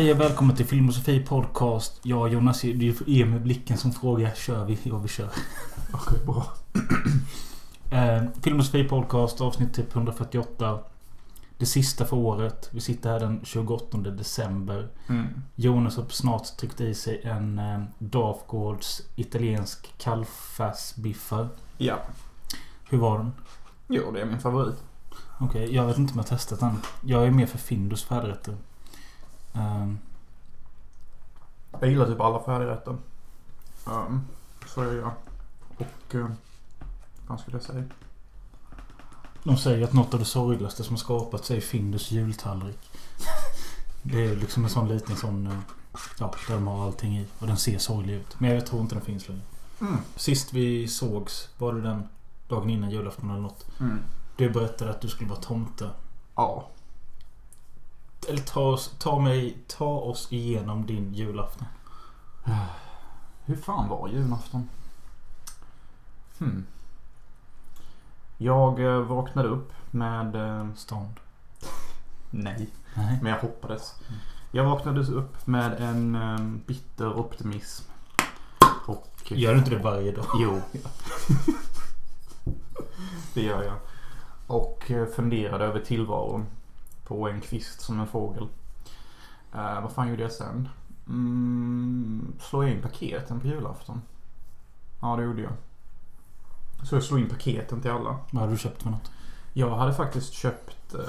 Hej och välkommen till Filmosofi Podcast. Jag och Jonas, det är med blicken som frågar. Kör vi? Ja, vi kör. Okej, bra. Eh, Filmosofi Podcast avsnitt typ 148. Det sista för året. Vi sitter här den 28 december. Mm. Jonas har snart tryckt i sig en eh, Dafgårds italiensk kallfärsbiffar. Ja. Hur var den? Jo, det är min favorit. Okej, jag vet inte om jag har testat den. Jag är mer för Findus färdigrätter. Eh, Jag gillar typ alla färdigrätter. Um, så är jag. Och... Uh, vad skulle jag säga? De säger att något av det sorgligaste som har skapats är Findus jultallrik. Det är liksom en sån liten sån... eh, Ja, där de har allting i. Och den ser sorglig ut. Men jag tror inte den finns längre. Mm. Sist vi sågs var det den dagen innan julafton eller något. Mm. Du berättade att du skulle vara tomte. Ja. Eller ta oss, ta mig, ta oss igenom din julafton. Hur fan var julafton? Hmm. Jag eh, vaknade upp med... eh, Stånd. nej. Nej. Men jag hoppades. Mm. Jag vaknade upp med en eh, bitter optimism. Och... Gör du inte det varje dag? Jo. det gör jag. Och funderade över tillvaron. På en kvist som en fågel. Eh, vad fan gjorde jag sen? Mm, slå in paketen på julafton. Ja, det gjorde jag. Så jag slog in paketen till alla. Vad hade du köpt för något? Jag hade faktiskt köpt eh,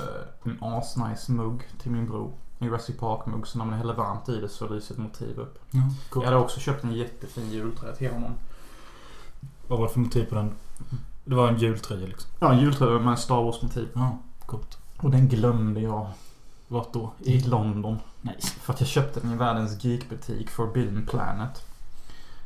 en asnice mugg till min bror. En Jurassic Park-mugg. Så när man häller varmt i det så lyser ett motiv upp. Ja, Jag hade också köpt en jättefin julträ till honom. Vad var det för motiv på den? Det var en jultröja liksom. Ja, en julträ med Star Wars-motiv. Ja, coolt. Och den glömde jag Vart då? i London. Nej. För att jag köpte den i världens geekbutik Forbidden Planet.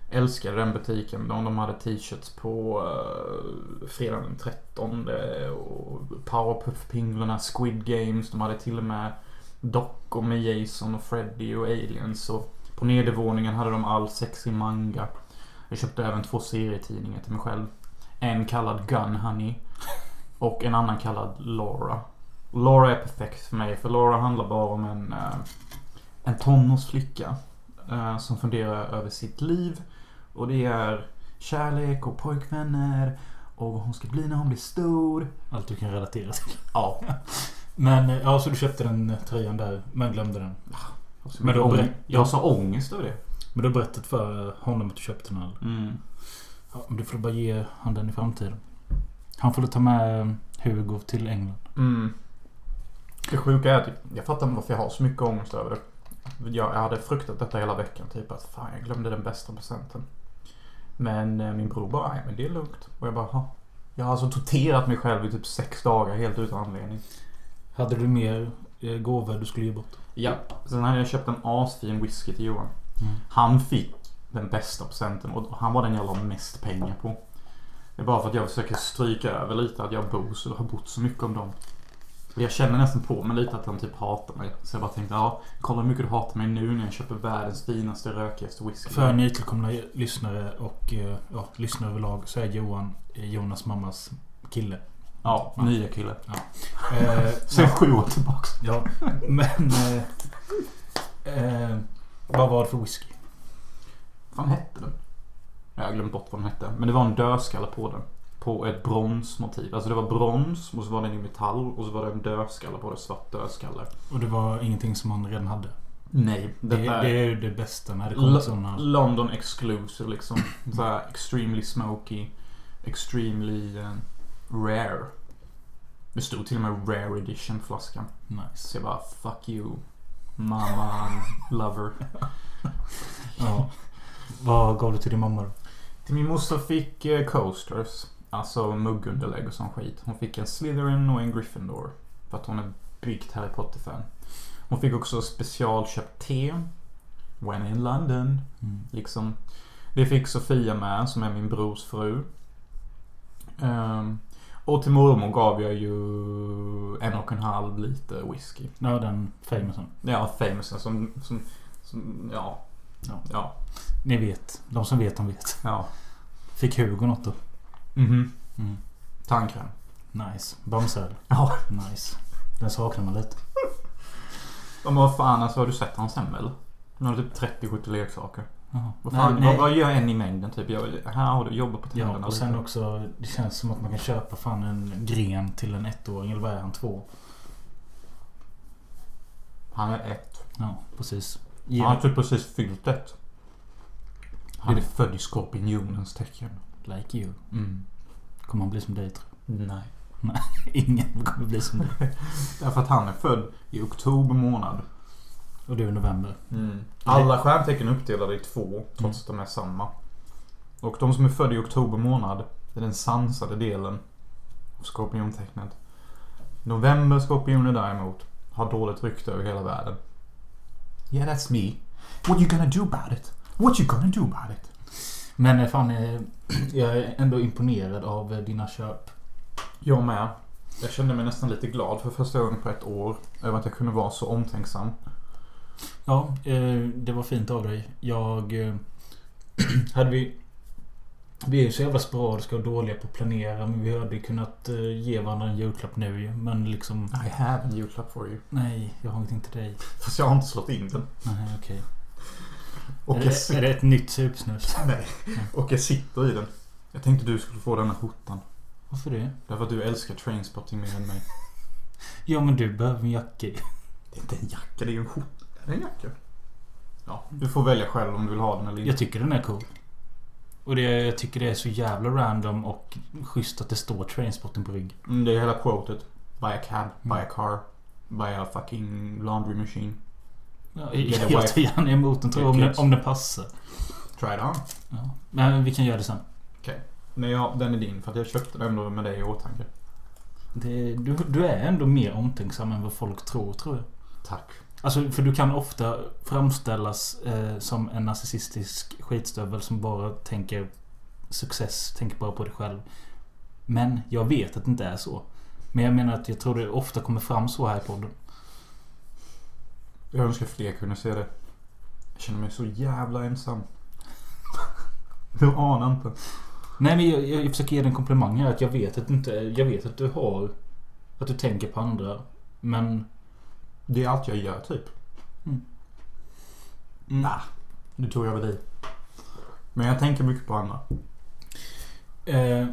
Älskade den butiken. De, de hade t-shirts på uh, fredagen den 13 och Powerpuff-pinglarna, Squid Games. De hade till och med dockor med Jason och Freddy och Aliens. Och på nedervåningen hade de all sexig manga. Jag köpte även två serietidningar till mig själv. En kallad Gun Honey. Och en annan kallad Laura. Laura är perfekt för mig för Laura handlar bara om en, eh, en tonårsflicka eh, som funderar över sitt liv. Och det är kärlek och pojkvänner och vad hon ska bli när hon blir stor. Allt du kan relatera till. Ja. Men eh, ja, så du köpte den tröjan där men glömde den. Men Men då berätt- jag så ångest över det. Men du har berättat för honom att du köpte den. Eller? Mm. Ja, men du får bara ge han den i framtiden. Han får ta med Hugo till England. Mm. Det sjuka är att jag fattar inte varför jag har så mycket ångest över det. Jag jag hade fruktat detta hela veckan. Typ att fan jag glömde den bästa presenten. Men eh, min bror bara, nej men det är lugnt. Och jag bara, "Ha." Jag har alltså torterat mig själv i typ sex dagar helt utan anledning. Hade du mer eh, gåvor du skulle ge bort? Ja. Sen hade jag köpt en asfin whisky till Johan. Mm. Han fick den bästa presenten och han var den jag la mest pengar på. Det är bara för att jag försöker stryka över lite att jag bor så har bott så mycket om dem. Jag känner nästan på mig lite att han typ hatar mig. Så jag bara tänkte, ja, kolla hur mycket du hatar mig nu när jag köper världens finaste, rökigaste whisky. För nytillkomna lyssnare och eh, ja, lyssnare överlag så är Johan eh, Jonas mammas kille. Ja, nya kille. Eh, Sen sju år tillbaks. ja, men... Eh, eh, vad var det för whisky? Vad fan hette den? Jag har glömt bort vad den hette. Men det var en dödskalle på den. På ett bronsmotiv. Alltså det var brons och så var den i metall och så var det en dödskalle på det. Svart dödskalle. Och det var ingenting som han redan hade. Nej, Det, det är ju det bästa när det kommer sådana... London exclusive liksom. Såhär extremely smoky. Extremely eh, rare. Det stod till och med rare edition flaskan. Nice. Så jag bara fuck you. Mamma lover. Ja. Vad gav du till din mamma då? Till min moster fick eh, coasters. Alltså muggunderlägg och sån skit. Hon fick en Slytherin och en Gryffindor. För att hon är byggt Harry Potter-fan. Hon fick också specialköpt te. When in London. Mm. Liksom. Det fick Sofia med, som är min brors fru. Ehm, och till mormor gav jag ju en och en halv liter whisky. Ja, den famousen. Ja, famous. Som, som, som ja. Ja. Ja. Ni vet. De som vet, de vet. ja. Fick Hugo något då? Mhm. Mm. Tandkräm. Nice. Bamsöl. Ja. Nice. Den saknar man lite. Men vad fan alltså, har du sett hans hem eller? Nu har typ 30-70 leksaker. Vad, fan, nej. Vad, vad gör en i mängden typ? Jag, här har du jobbat på Ja, tänderna och sen lite. också Det känns som att man kan köpa fan en gren till en ettåring. Eller vad är han? Två? Han är ett. Ja, precis. Han Ge har typ precis fyllt ett. Han är född i skorpionens tecken. Like you. Mm. Kommer han bli som dig tror Nej. jag. Ingen kommer bli som dig. Därför att han är född i oktober månad. Och du i november. Alla stjärntecken är uppdelade i två, trots att de är samma. Och de som är födda i oktober månad är den sansade delen av skorpiontecknet. November skorpioner däremot har dåligt rykte över hela världen. Yeah, that's me. What you gonna do about it? What you gonna do about it? Men eh, fan, eh, jag är ändå imponerad av eh, dina köp. Jag med. Jag kände mig nästan lite glad för första gången på ett år över att jag kunde vara så omtänksam. Ja, det var fint av dig. Jag... Hade vi... Vi är ju så jävla sporadiska och dåliga på att planera men vi hade kunnat ge varandra en julklapp nu ju. Men liksom... I have a julklapp for you. Nej, jag har ingenting till dig. Fast jag har inte slått in den. Nej, okej. Och Är, jag, det- är det ett nytt supsnus? Nej. och jag sitter i den. Jag tänkte du skulle få den här skjortan. Varför det? Därför att du älskar trainspotting mer än mig. Ja, men du behöver en jacka. Det är inte en jacka, det är ju en skjorta. Är det en jacka? Ja, du får välja själv om du vill ha den eller inte. Jag tycker den är cool. Och det, jag tycker det är så jävla random och schysst att det står Trainspotting på rygg. Mm, det är hela quotet. Buy a cab, buy a Mm. car, buy a fucking laundry machine. Jag wife. tar gärna emot den tror jag, om, den, om den passar. Try it on. Ja. Men vi kan göra det sen. Nej, ja, den är din för att jag köpte den ändå med dig i åtanke. Det, du, du är ändå mer omtänksam än vad folk tror, tror jag. Tack. Alltså, för du kan ofta framställas eh, som en narcissistisk skitstövel som bara tänker success, tänker bara på dig själv. Men jag vet att det inte är så. Men jag menar att jag tror det ofta kommer fram så här i podden. Jag önskar fler kunde se det. Jag känner mig så jävla ensam. Du anar inte. Nej men jag, jag försöker ge dig en komplimang här. Att jag vet att du inte... Jag vet att du har... Att du tänker på andra. Men... Det är allt jag gör typ. Mm. Nah, nu tog jag väl i. Men jag tänker mycket på andra. Eh,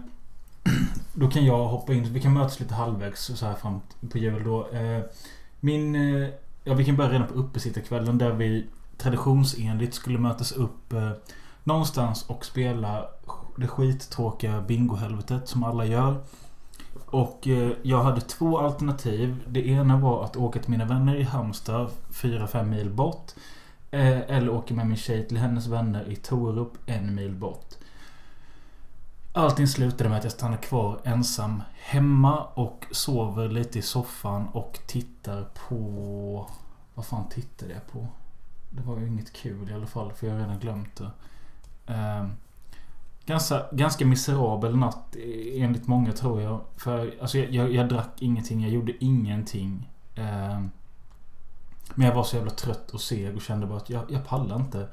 då kan jag hoppa in. Vi kan mötas lite halvvägs så här fram på jul då. Eh, min... Eh, ja, vi kan börja redan på uppesittarkvällen där vi traditionsenligt skulle mötas upp eh, någonstans och spela det skittråkiga bingohelvetet som alla gör. Och eh, jag hade två alternativ. Det ena var att åka till mina vänner i Halmstad 4-5 mil bort. Eh, eller åka med min tjej till hennes vänner i Torup en mil bort. Allting slutade med att jag stannar kvar ensam hemma och sover lite i soffan och tittar på... Vad fan tittade jag på? Det var ju inget kul i alla fall för jag har redan glömt det. Eh, ganska, ganska miserabel natt e-, enligt många tror jag. För alltså, jag, jag, jag drack ingenting, jag gjorde ingenting. Eh, men jag var så jävla trött och seg och kände bara att jag, jag pallar inte.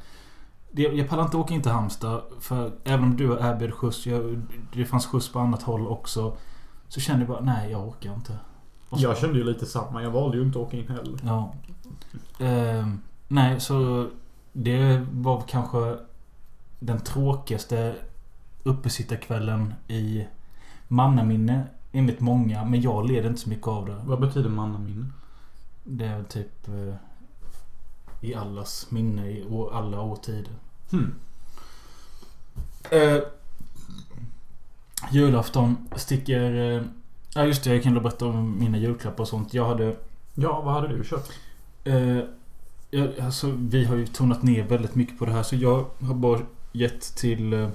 Jag pallar inte åka in till Halmstad för även om du erbjudit skjuts, jag, det fanns skjuts på annat håll också. Så kände jag bara, nej jag orkar inte. Så- Jag kände ju lite samma. Jag valde ju inte att åka in heller. Ja. Ehm, nej, så det var kanske den tråkigaste uppesittarkvällen i mannaminne enligt många. Men jag led inte så mycket av det. Vad betyder mannaminne? Det är typ eh, i allas minne i alla årtider. Hmm. Eh, julafton sticker... Eh, ja just det, jag kan berätta om mina julklappar och sånt. Jag hade... Ja, vad hade du köpt? Eh, ja, alltså, vi har ju tonat ner väldigt mycket på det här så jag har bara gett till eh,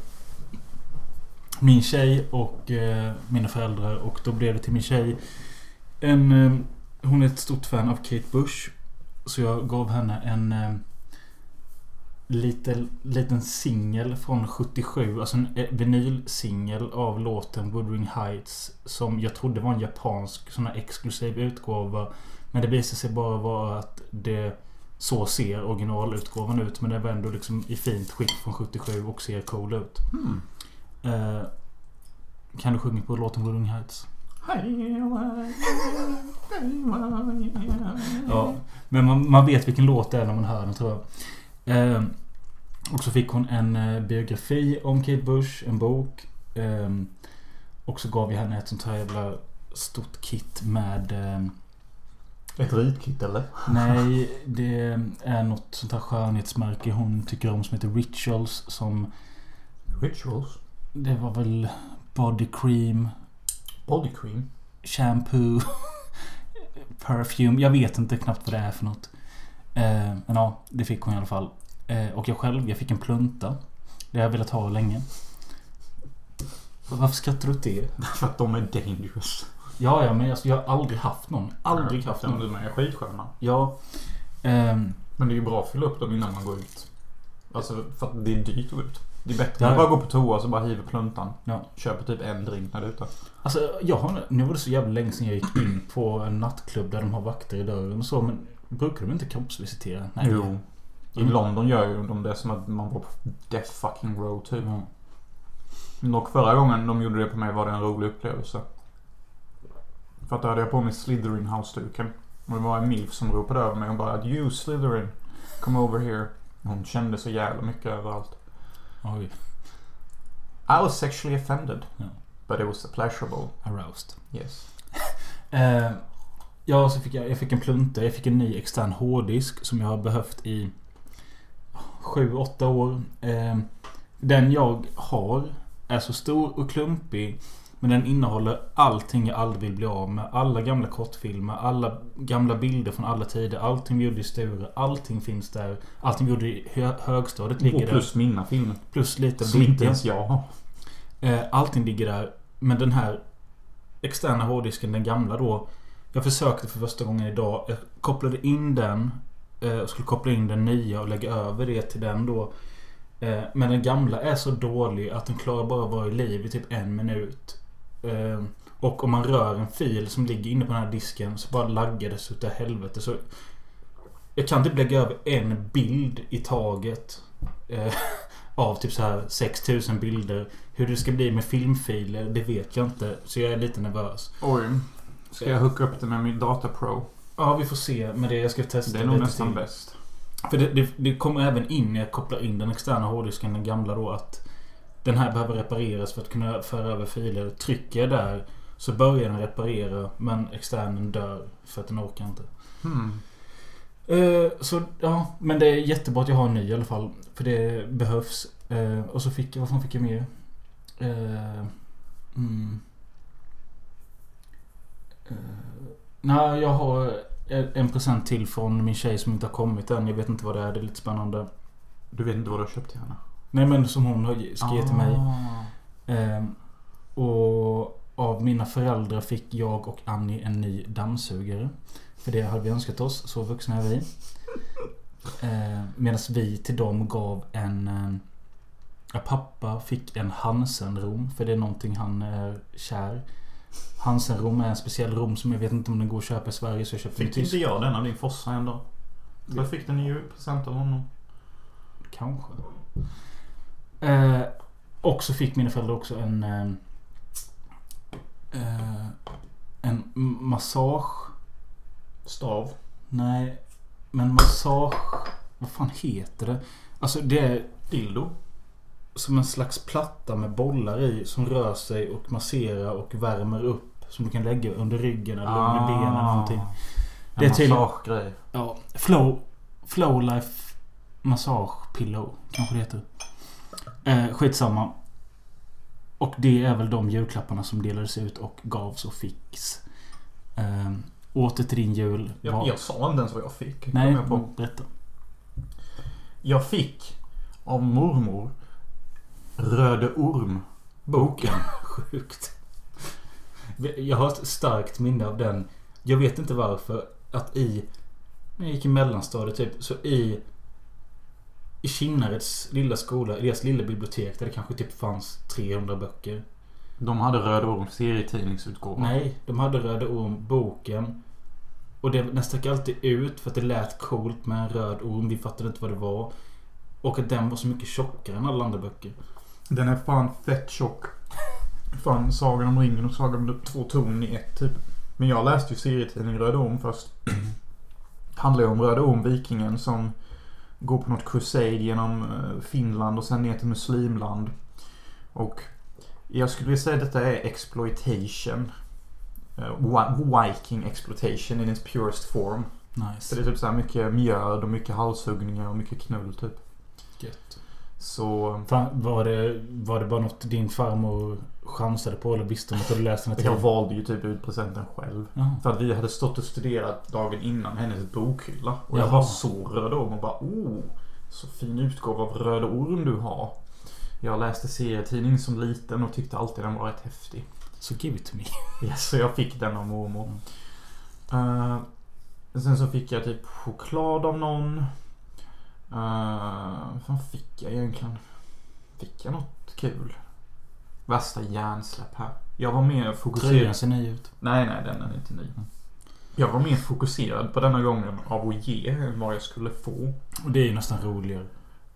min tjej och eh, mina föräldrar och då blev det till min tjej en... Eh, hon är ett stort fan av Kate Bush. Så jag gav henne en eh, liten, liten singel från 77. Alltså en eh, vinylsingel av låten Woodring Heights. Som jag trodde var en japansk sån här exklusiv utgåva. Men det visade sig bara vara att det så ser originalutgåvan ut. Men det var ändå liksom i fint skick från 77 och ser cool ut. Hmm. Eh, kan du sjunga på låten Woodring Heights? Ja, men man, man vet vilken låt det är när man hör den tror jag. Eh, och så fick hon en eh, biografi om Kate Bush, en bok. Eh, och så gav jag henne ett sånt här jävla stort kit med... Eh, Ett ritkit eller? nej, det är något sånt här skönhetsmärke hon tycker om som heter Rituals. Som... Rituals? Det var väl body cream, Body cream? shampoo, perfume. Jag vet inte knappt vad det är för något. Eh, men ja, det fick hon i alla fall. Eh, och jag själv, jag fick en plunta. Det har jag velat ha länge. Varför skrattar du åt det? För att de är dangerous. Ja, ja, men jag, jag har aldrig haft någon. Aldrig haft någon. De är skitsköna. Ja. ehm, Men det är ju bra att fylla upp dem innan man går ut. Alltså för att det är dyrt att gå ut. Det är bättre Ja, att ja. bara gå på toa så bara hiver pluntan. Ja. Köper typ en drink när du är ute. alltså, jag har, nu var det så jävla länge sedan jag gick in på en nattklubb där de har vakter i dörren och så. Men brukar de inte kroppsvisitera? Nej. Jo. I Mm. London gör ju de det som att man var på Death fucking row typ. Ja. Dock förra gången de gjorde det på mig var det en rolig upplevelse. För att då hade jag på mig Slytherin-halsduken. Och det var en milf som ropade över mig och bara You Slytherin, come over here. Hon kände så jävla mycket överallt. Oj. I was sexually offended. Ja. But it was pleasurable. Aroused. Yes. Eh, ja, så fick jag, jag fick en plunta. Jag fick en ny extern hårddisk som jag har behövt i 7-8 år. Eh, den jag har är så stor och klumpig. Men den innehåller allting jag aldrig vill bli av med. Alla gamla kortfilmer, alla gamla bilder från alla tider. Allting vi gjorde i Sture. Allting finns där. Allting vi gjorde i hö- högstadiet ligger Och plus mina filmer. där. Plus lite Som inte ens jag har. Eh, allting ligger där. Men den här externa hårddisken, den gamla då. Jag försökte för första gången idag. Jag kopplade in den. Eh, och skulle koppla in den nya och lägga över det till den då. Eh, men den gamla är så dålig att den klarar bara att vara i liv i typ en minut. Eh, och om man rör en fil som ligger inne på den här disken så bara laggar det så utav helvete. Så jag kan typ lägga över en bild i taget. Eh, av typ så här 6000 bilder. Hur det ska bli med filmfiler, det vet jag inte. Så jag är lite nervös. Oj. Ska jag hooka upp det med min Data Pro? Ja, vi får se med det. Jag ska testa Det är nog lite nästan till. bäst. För det, det, det kommer även in när jag kopplar in den externa hårddisken, den gamla då, att den här behöver repareras för att kunna föra över filer. Trycker jag där så börjar den reparera, men externen dör för att den orkar inte. Hmm. Eh, så ja, men det är jättebra att jag har en ny i alla fall. För det behövs. Eh, och så fick jag, vad fan fick jag mer? Eh, mm. Nej, jag har en en present till från min tjej som inte har kommit än. Jag vet inte vad det är. Det är lite spännande. Du vet inte vad du har köpt till henne? Nej men som hon har ska ge till mig. Ah. Eh, och av mina föräldrar fick jag och Annie en ny dammsugare. För det hade vi önskat oss. Så vuxna är vi. Eh, Medan vi till dem gav en... Eh, pappa fick en Hansen-rom. För det är någonting han är kär. Hansen-rom är en speciell rom som jag vet inte om den går att köpa i Sverige. Så jag köpte Fick inte jag den av din farsa en dag? Jag fick den i julpresent av honom. Kanske. Eh, och så fick mina föräldrar också en... Eh, eh, en massage... Stav. Nej. Men massage... Vad fan heter det? Alltså det är Dildo. som en slags platta med bollar i som rör sig och masserar och värmer upp. Som du kan lägga under ryggen eller Ah. under benen eller någonting. En Det är till- massagegrej. Ja, Flow... Flowlife Massage Pillow kanske det heter. Eh, skitsamma. Och det är väl de julklapparna som delades ut och gavs och ficks. Eh, åter till din jul. Jag, var- jag sa inte ens vad jag fick. Nej, jag, på. berätta. jag fick av mormor Röde Orm. Boken. Sjukt. Jag har ett starkt minne av den. Jag vet inte varför. Att i... När jag gick i mellanstadiet typ. Så i... I Kinnareds lilla skola, i deras lilla bibliotek där det kanske typ fanns 300 böcker. De hade Röde Orm serietidningsutgåva. Nej, de hade Röda Orm boken. Och det, den stack alltid ut för att det lät coolt med en röd orm. Vi fattade inte vad det var. Och att den var så mycket tjockare än alla andra böcker. Den är fan fett tjock. Fan, Sagan om ringen och Sagan om två tornen i ett typ. Men jag läste ju serietidningen Röda Orm först. Handlar ju om Röda Orm, vikingen som går på något crusade genom eh, Finland och sen ner till muslimland. Och jag skulle vilja säga att detta är exploitation. Eh, Viking exploitation in its purest form. Så Nice. det är typ så här mycket mjöd och mycket halshuggningar och mycket knull typ. Gött. Så... Fan, var, det, var det bara något din farmor chansade på eller visste om att du hade läst den Jag valde ju typ ut presenten själv. Jaha. För att vi hade stått och studerat dagen innan hennes bokhylla. Och jag Jaha. bara såg Röda Orm och bara oh, så fin utgåva av Röda Orm du har. Jag läste serietidning som liten och tyckte alltid den var rätt häftig. Så give it to me. Yes, så jag fick den av mormor. Eh, sen så fick jag typ choklad av någon. Uh, vad fan fick jag egentligen? Fick jag något kul? Värsta hjärnsläpp här. Jag var mer fokuserad. Tröjan ser ny ut. Nej, nej, den är inte ny. Jag var mer fokuserad på denna gången av att ge än vad jag skulle få. Och det är ju nästan roligare.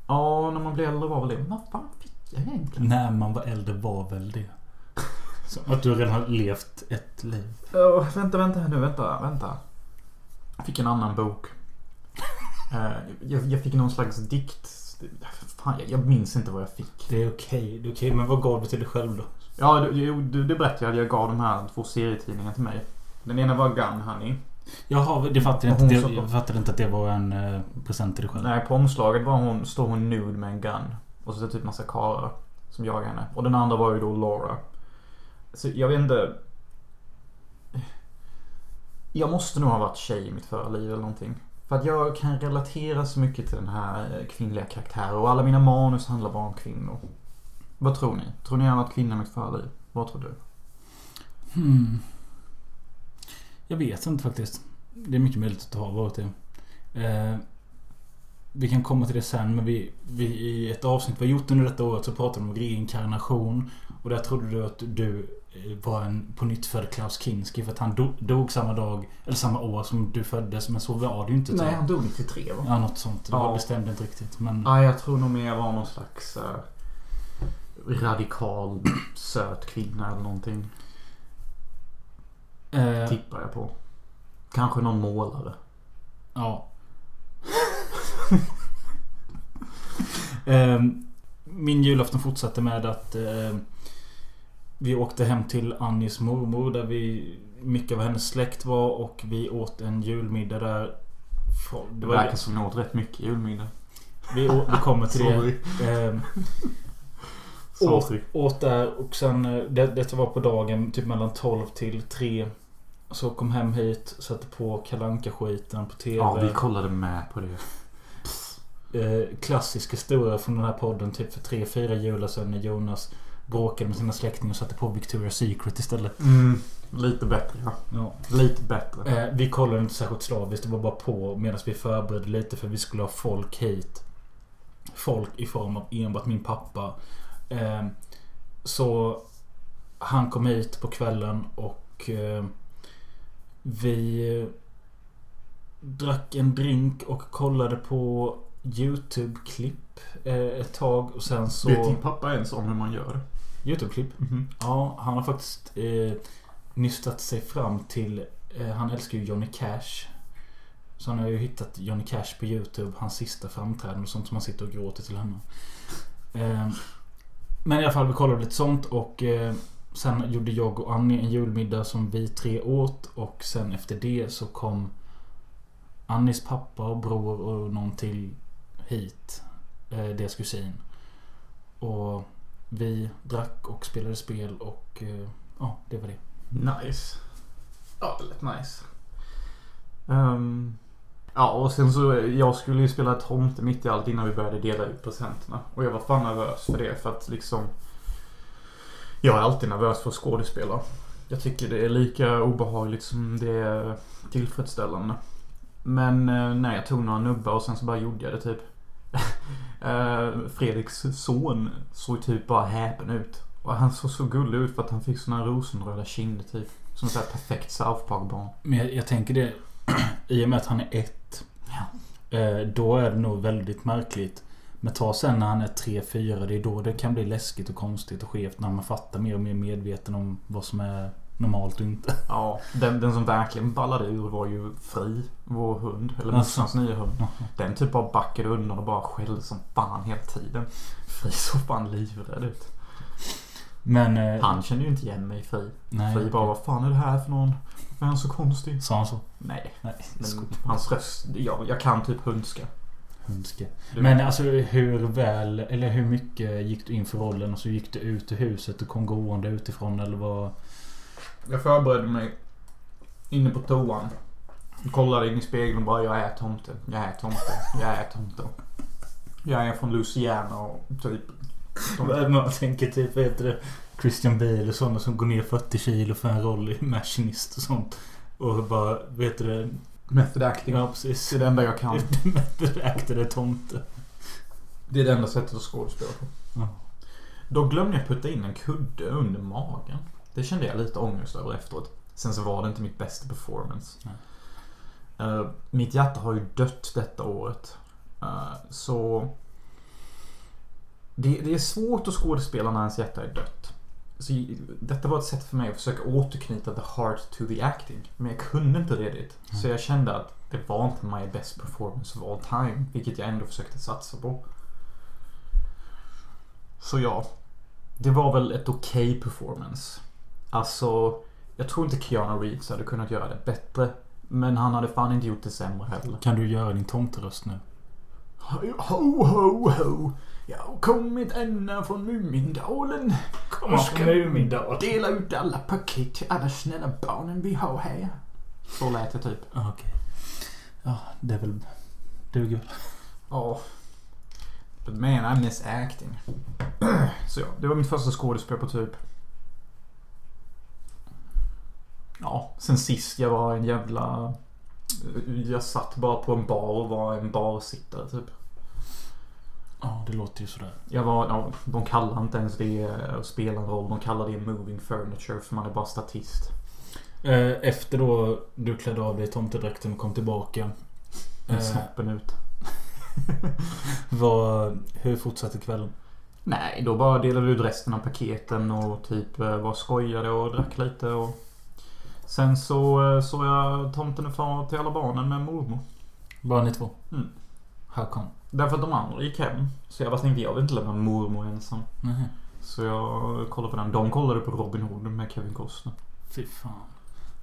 Ja, när man blir äldre var väl det. Vad fan fick jag egentligen? När man var äldre var väl det. Som att du redan har levt ett liv. Oh, vänta, vänta här nu. Vänta, vänta. Jag fick en annan bok. Eh, jag, jag fick någon slags dikt. Fan, jag, jag minns inte vad jag fick. Det är okej. Det är okej. Men vad gav du till dig själv då? Ja, du, du, du, berättade jag att jag gav de här två serietidningarna till mig. Den ena var Gun Honey. Jaha, det fattade jag inte. Det, jag fattade inte att det var en eh, present till dig själv. Nej, på omslaget var hon, står hon nude med en gun. Och så är det typ massa karlar som jagar henne. Och den andra var ju då Laura. Så jag vet inte. Jag måste nog ha varit tjej i mitt förra liv eller någonting. För att jag kan relatera så mycket till den här eh, kvinnliga karaktären. Och alla mina manus handlar bara om kvinnor. Vad tror ni? Tror ni jag har varit kvinna i mitt förliv? Vad tror du? Hmm. Jag vet inte faktiskt. Det är mycket möjligt att det har varit det. Eh, vi kan komma till det sen men vi, vi i ett avsnitt vi har gjort under detta året så pratade vi om reinkarnation. Och där trodde du att du var en på nytt född Klaus Kinski för att han dog, dog samma dag, eller samma år som du föddes. Men så var det ju inte. Nej, han dog 93 va? Ja, något sånt. Det Ja. var bestämde inte riktigt. Men Ja, jag tror nog mer var någon slags eh, radikal söt kvinna eller någonting. eh, Tippar jag på. Kanske någon målare. Ja. Ehm, Min julafton fortsatte med att eh, vi åkte hem till Annis mormor där vi mycket av hennes släkt var och vi åt en julmiddag där. Det Det var, verkar som ni åt rätt mycket julmiddag. vi, vi kommer till det. Sorry. åt, åt där och sen eh, det, Detta var på dagen typ mellan 12 till 3. Så kom hem hit, satte på kalanka skiten på TV. Ja, vi kollade med på det. eh, klassisk historia från den här podden typ för tre, fyra jular sedan när Jonas bråkade med sina släktingar och satte på Victoria's Secret istället. Mm, lite bättre ja. Ja. Lite bättre. Eh, vi kollade inte särskilt slaviskt. Det var bara på medan vi förberedde lite för vi skulle ha folk hit. Folk i form av enbart min pappa. Eh, så han kom hit på kvällen och eh, vi drack en drink och kollade på YouTube-klipp eh, ett tag och sen så... Vet din pappa ens om hur man gör? YouTube-klipp? Mhm. Ja, han har faktiskt eh, nystat sig fram till... Eh, han älskar ju Johnny Cash. Så han har ju hittat Johnny Cash på YouTube. Hans sista framträdande och sånt som han sitter och gråter till henne. Eh, men i alla fall, vi kollade lite sånt och eh, sen gjorde jag och Annie en julmiddag som vi tre åt. Och sen efter det så kom Annis pappa och bror och någon till hit. Eh, deras kusin. Och vi drack och spelade spel och eh, ja, det var det. Nice. Ja, det lät nice. Um, ja, och sen så, jag skulle ju spela tomte mitt i allt innan vi började dela ut presenterna. Och jag var fan nervös för det, för att liksom... Jag är alltid nervös för att skådespela. Jag tycker det är lika obehagligt som det är tillfredsställande. Men eh, när jag tog några nubbar och sen så bara gjorde jag det typ. Eh, Fredriks son såg typ bara häpen ut. Och han såg så gullig ut för att han fick såna rosenröda kinder typ. Som ett så här perfekt South Park-barn. Men jag, jag tänker det i och med att han är ett. Ja. Eh, då är det nog väldigt märkligt. Men ta sen när han är 3-4. Det är då det kan bli läskigt och konstigt och skevt. När man fattar mer och mer medveten om vad som är normalt och inte. Ja, den, den som verkligen ballade ur var ju Fri, vår hund. Eller morsans nya hund. Den typ bara backade undan och bara skällde som fan hela tiden. Fri såg fan livrädd ut. Men... eh, Han kände ju inte igen mig Fri. Nej. Fri bara, vad fan är det här för någon? Varför är han så konstig? Sa han så? Nej, Nej. men hans röst. Ja, jag kan typ hundska. Hundske. Du- Men alltså hur väl, eller hur mycket gick du in för rollen och så gick du ut ur huset och kom gående utifrån eller vad? Jag förberedde mig inne på toan. Kollade in i spegeln och bara, jag är tomte. Jag är tomte. Jag är tomte. Jag är från Louisiana och typ... Man tänker typ, vad heter det? Christian Bale och sådana som går ner 40 kilo för en roll i Machinist och sånt. Och bara, vet du det? Method acting. Ja precis. Det är det enda jag kan. Method actor är tomte. Det är det enda sättet att skådespela på. Ja. Då glömde jag putta in en kudde under magen. Det kände jag lite ångest över efteråt. Sen så var det inte mitt bästa performance. Eh, mitt hjärta har ju dött detta året. Eh, så... Det, det är svårt att skådespela när ens hjärta är dött. Så detta var ett sätt för mig att försöka återknyta the heart to the acting. Men jag kunde inte redigt. Så Mm. jag kände att det var inte my best performance of all time. Vilket jag ändå försökte satsa på. Så ja. Det var väl ett okej performance. Alltså, jag tror inte Keanu Reeves hade kunnat göra det bättre. Men han hade fan inte gjort det sämre heller. Kan du göra din tomteröst nu? Ho, ho, ho. Jag har kommit ända från Mumindalen. Kommer från Mumindal. Dela ut alla paket till alla snälla barnen vi har här. Så lät det typ. Ja, Okej. Ja, det är väl... Duger väl. Ja. But man, I miss acting. Så ja, det var mitt första skådespel på typ... Ja, sen sist jag var en jävla... Jag satt bara på en bar och var en barsittare typ. Ja, det låter ju sådär. Jag var, ja, de kallar inte ens det att spela en roll. De kallar det moving furniture för man är bara statist. Eh, Efter då du klädde av dig tomtedräkten och kom tillbaka. Med Eh, snoppen ut. vad, hur fortsatte kvällen? Nej, då bara delade vi ut resten av paketen och typ eh, var skojade och drack lite och... Sen så eh, såg jag Tomten är far till alla barnen med mormor. Bara ni två? Mm. How come? Därför att de andra gick hem. Så jag bara tänkte, jag vill inte lämna mormor ensam. Nej. Så jag kollade på den. De kollade på Robin Hood med Kevin Costner. Fy fan.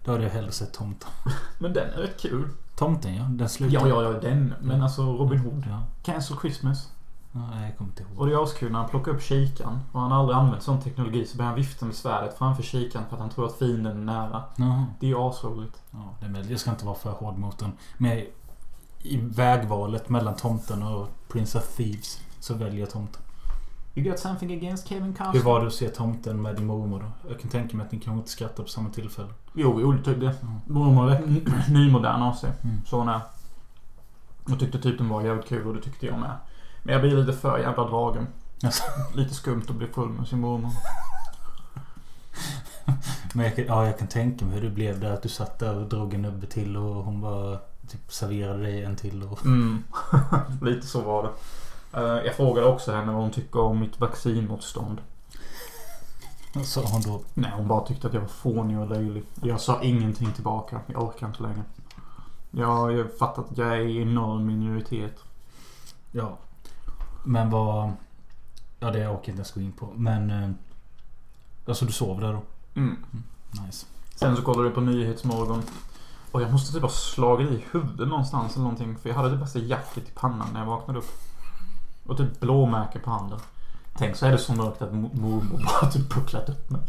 Då hade jag hellre sett tomten. Men den är rätt kul. Tomten ja, den slutar. Ja, ja, ja, den. Men alltså Robin Hood. Ja. Cancel Christmas. Nej, jag kommer inte ihåg. Och det är askul när han plockar upp kikaren. Och han har aldrig använt sån teknologi så börjar han vifta med svärdet framför kikaren för att han tror att fienden är nära. Jaha. Det är ju asroligt. Ja, det är med. Jag ska inte vara för hård mot den. Men i vägvalet mellan tomten och Prince of Thieves så väljer jag tomten. You got something against Kevin Costner? Hur var det att se tomten med din mormor då? Jag kan tänka mig att ni kanske inte skrattar på samma tillfälle. Jo, jo, typ det. Mm. Mormor är nymodern av sig. Mm. Så hon är. Jag tyckte typ den var jävligt kul och det tyckte jag med. Men jag blir lite för jävla dragen. Alltså. Lite skumt att bli full med sin mormor. Men jag kan, ja, jag kan tänka mig hur det blev där. Att du satt där och drog en nubbe till och hon bara typ serverade dig en till. Och... Mm. lite så var det. Eh, Jag frågade också henne vad hon tycker om mitt vaccinmotstånd. Vad sa hon då? Nej, hon bara tyckte att jag var fånig och löjlig. Jag sa ingenting tillbaka. Jag orkar inte längre. Jag har fattat att jag är i enorm minoritet. Ja. Men vad... Ja, det orkar jag inte ens gå in på. Men... eh, Alltså du sov där då? Mm. Nice. Sen så kollade jag på Nyhetsmorgon. Och jag måste typ ha slagit i huvudet någonstans eller någonting. För jag hade det bästa jacket i pannan när jag vaknade upp. Och typ blåmärke på handen. Tänk så är det så mörkt att mo- mormor bara typ pucklat upp mig.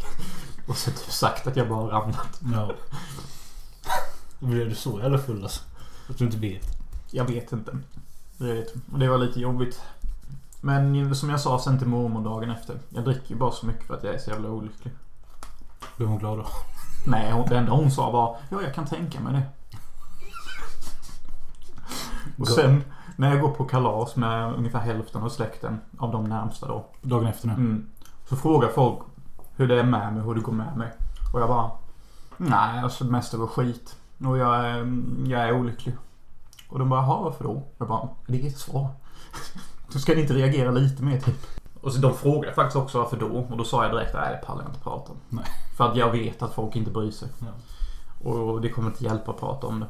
Och så typ sagt att jag bara ramlat. Ja. Blev du så jävla full alltså? Att du inte vet? Jag vet inte. Jag vet. Och det var lite jobbigt. Men som jag sa sen till mormor dagen efter. Jag dricker ju bara så mycket för att jag är så jävla olycklig. Blev hon glad då? Nej, hon, det enda hon sa var Ja, jag kan tänka mig det. Och sen när jag går på kalas med ungefär hälften av släkten av de närmsta då. Dagen efter nu? Mm, så frågar folk hur det är med mig, hur det går med mig. Och jag bara Nej, alltså det mesta går skit. Och jag är, jag är olycklig. Och de bara, jaha varför då? Jag bara, det är ett svar. Så ska ni inte reagera lite mer typ? Och så de frågade faktiskt också varför då. Och då sa jag direkt nej det pallar jag inte prata om. Nej. För att jag vet att folk inte bryr sig. Ja. Och det kommer inte hjälpa att prata om det.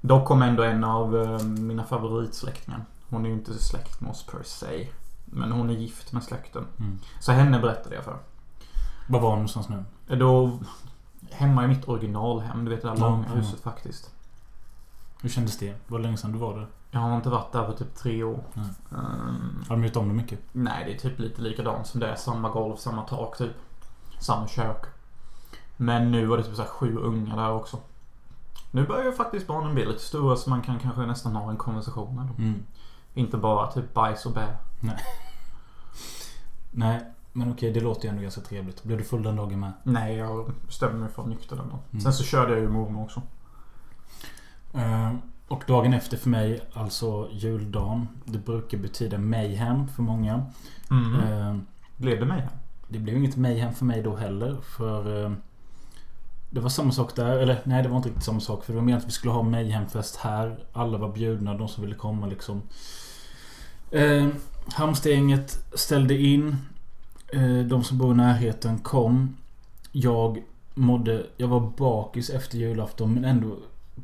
Dock kom ändå en av eh, mina favoritsläktingar. Hon är ju inte släkt med oss per se. Men hon är gift med släkten. Mm. Så henne berättade jag för. Var var hon någonstans nu? Då... Hemma i mitt originalhem. Du vet det där långa ja. huset faktiskt. Hur kändes det? Var det länge sedan du var där? Jag har inte varit där på typ tre år. Nej. Ehm, Har de gjort om det mycket? nej, det är typ lite likadant som det är. Samma golv, samma tak typ. Samma kök. Men nu var det typ så sju unga där också. Nu börjar ju faktiskt barnen bli lite stora så man kan kanske nästan ha en konversation med dem. Mm. Inte bara typ bajs och bä. Nej, men okej, det låter ju ändå ganska trevligt. Blev du full den dagen med? Nej, jag bestämde mig för att nykter den dagen. Mm. Sen så körde jag ju mormor också. Eh, och dagen efter för mig, alltså juldagen. Det brukar betyda mayhem för många. Mm. Eh, Blev det här? det blev inget mayhem för mig då heller. För eh, det var samma sak där. Eller nej, det var inte riktigt samma sak. För det var mer att vi skulle ha mayhemfest här. Alla var bjudna, de som ville komma liksom. Eh, Halmstadgänget ställde in. Eh, de som bor i närheten kom. Jag mådde... Jag var bakis efter julafton men ändå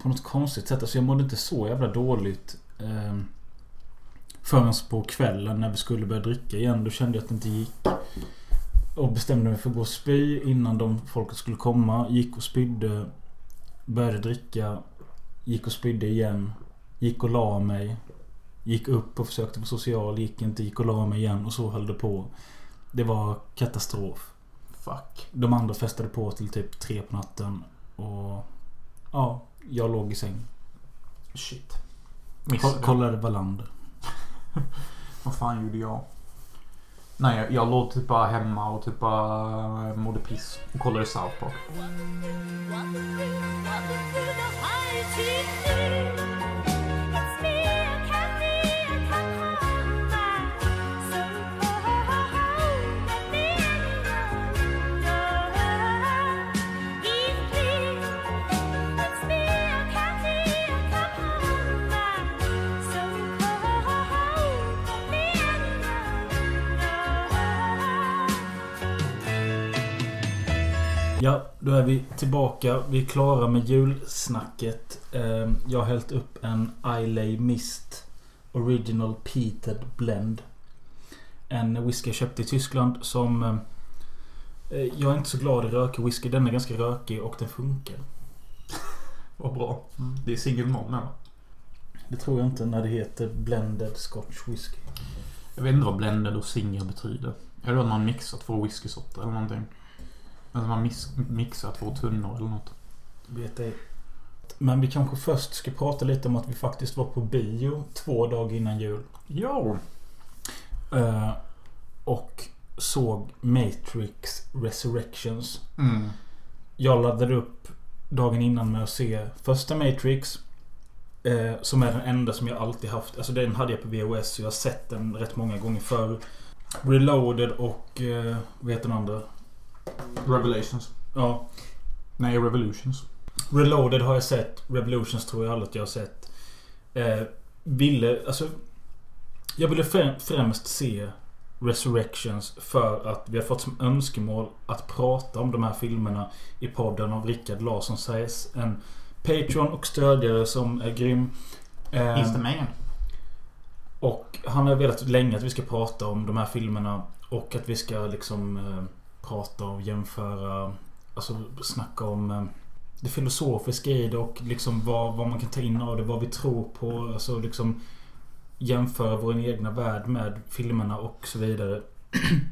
på något konstigt sätt. Alltså jag mådde inte så jävla dåligt. Eh, förrän på kvällen när vi skulle börja dricka igen. Då kände jag att det inte gick. Och bestämde mig för att gå och spy innan de folket skulle komma. Gick och spydde. Började dricka. Gick och spydde igen. Gick och la mig. Gick upp och försökte vara social. Gick inte. Gick och la mig igen. Och så höll det på. Det var katastrof. Fuck. De andra festade på till typ tre på natten. Och... Ja, jag låg i säng. Shit. Missade. kollade Wallander. Vad fan gjorde jag? Nej, jag, jag låg typ bara hemma och typ bara eh, mådde piss. Och kollade South Park. Då är vi tillbaka. Vi är klara med julsnacket. Eh, Jag har hällt upp en Islay Mist Original Peated Blend. En whisky jag köpte i Tyskland som... eh, Jag är inte så glad i rökig whisky. Den är ganska rökig och den funkar. Vad bra. Det är single malt med va? Det tror jag inte när det heter Blended Scotch Whisky. Jag vet inte vad blended och single betyder. Jag tror att man mixar två whiskysorter eller någonting. Alltså man mixar två tunnor eller något. Vet ej. Men vi kanske först ska prata lite om att vi faktiskt var på bio två dagar innan jul. Ja. Eh, och såg Matrix Resurrections. Mm. Jag laddade upp dagen innan med att se första Matrix. Eh, som är den enda som jag alltid haft. Alltså den hade jag på VHS. Så jag har sett den rätt många gånger förr. Reloaded och... Eh, vad heter den andra? Revelations. Ja. Nej, Revolutions. Reloaded har jag sett. Revolutions tror jag aldrig att jag har sett. Eh, ville... Alltså... Jag ville frä- främst se Resurrections för att vi har fått som önskemål att prata om de här filmerna i podden av Rickard Larsson Säs. En Patreon och stödjare som är grym. Eh, och han har velat länge att vi ska prata om de här filmerna. Och att vi ska liksom eh, prata och jämföra. Alltså snacka om eh, det filosofiska i det och liksom vad, vad man kan ta in av det. Vad vi tror på. Alltså liksom jämföra vår egna värld med filmerna och så vidare.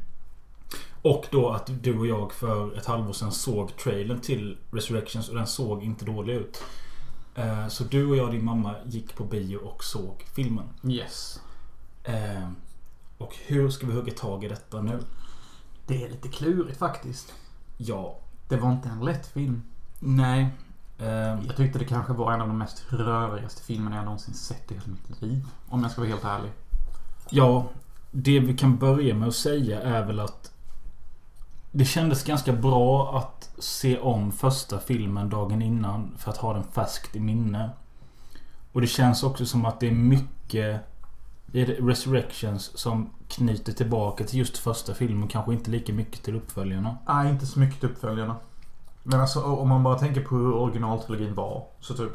och då att du och jag för ett halvår sedan såg trailern till Resurrections och den såg inte dålig ut. Eh, Så du och jag och din mamma gick på bio och såg filmen. Yes. Eh, och hur ska vi hugga tag i detta nu? Det är lite klurigt faktiskt. Ja. Det var inte en lätt film. Nej. Eh, Jag tyckte det kanske var en av de mest rörigaste filmerna jag någonsin sett i hela mitt liv. Om jag ska vara helt ärlig. ja. Det vi kan börja med att säga är väl att det kändes ganska bra att se om första filmen dagen innan för att ha den färskt i minne. Och det känns också som att det är mycket det Resurrections som knyter tillbaka till just första filmen. Kanske inte lika mycket till uppföljarna. Nej, inte så mycket till uppföljarna. Men alltså om man bara tänker på hur originaltrilogin var. Så typ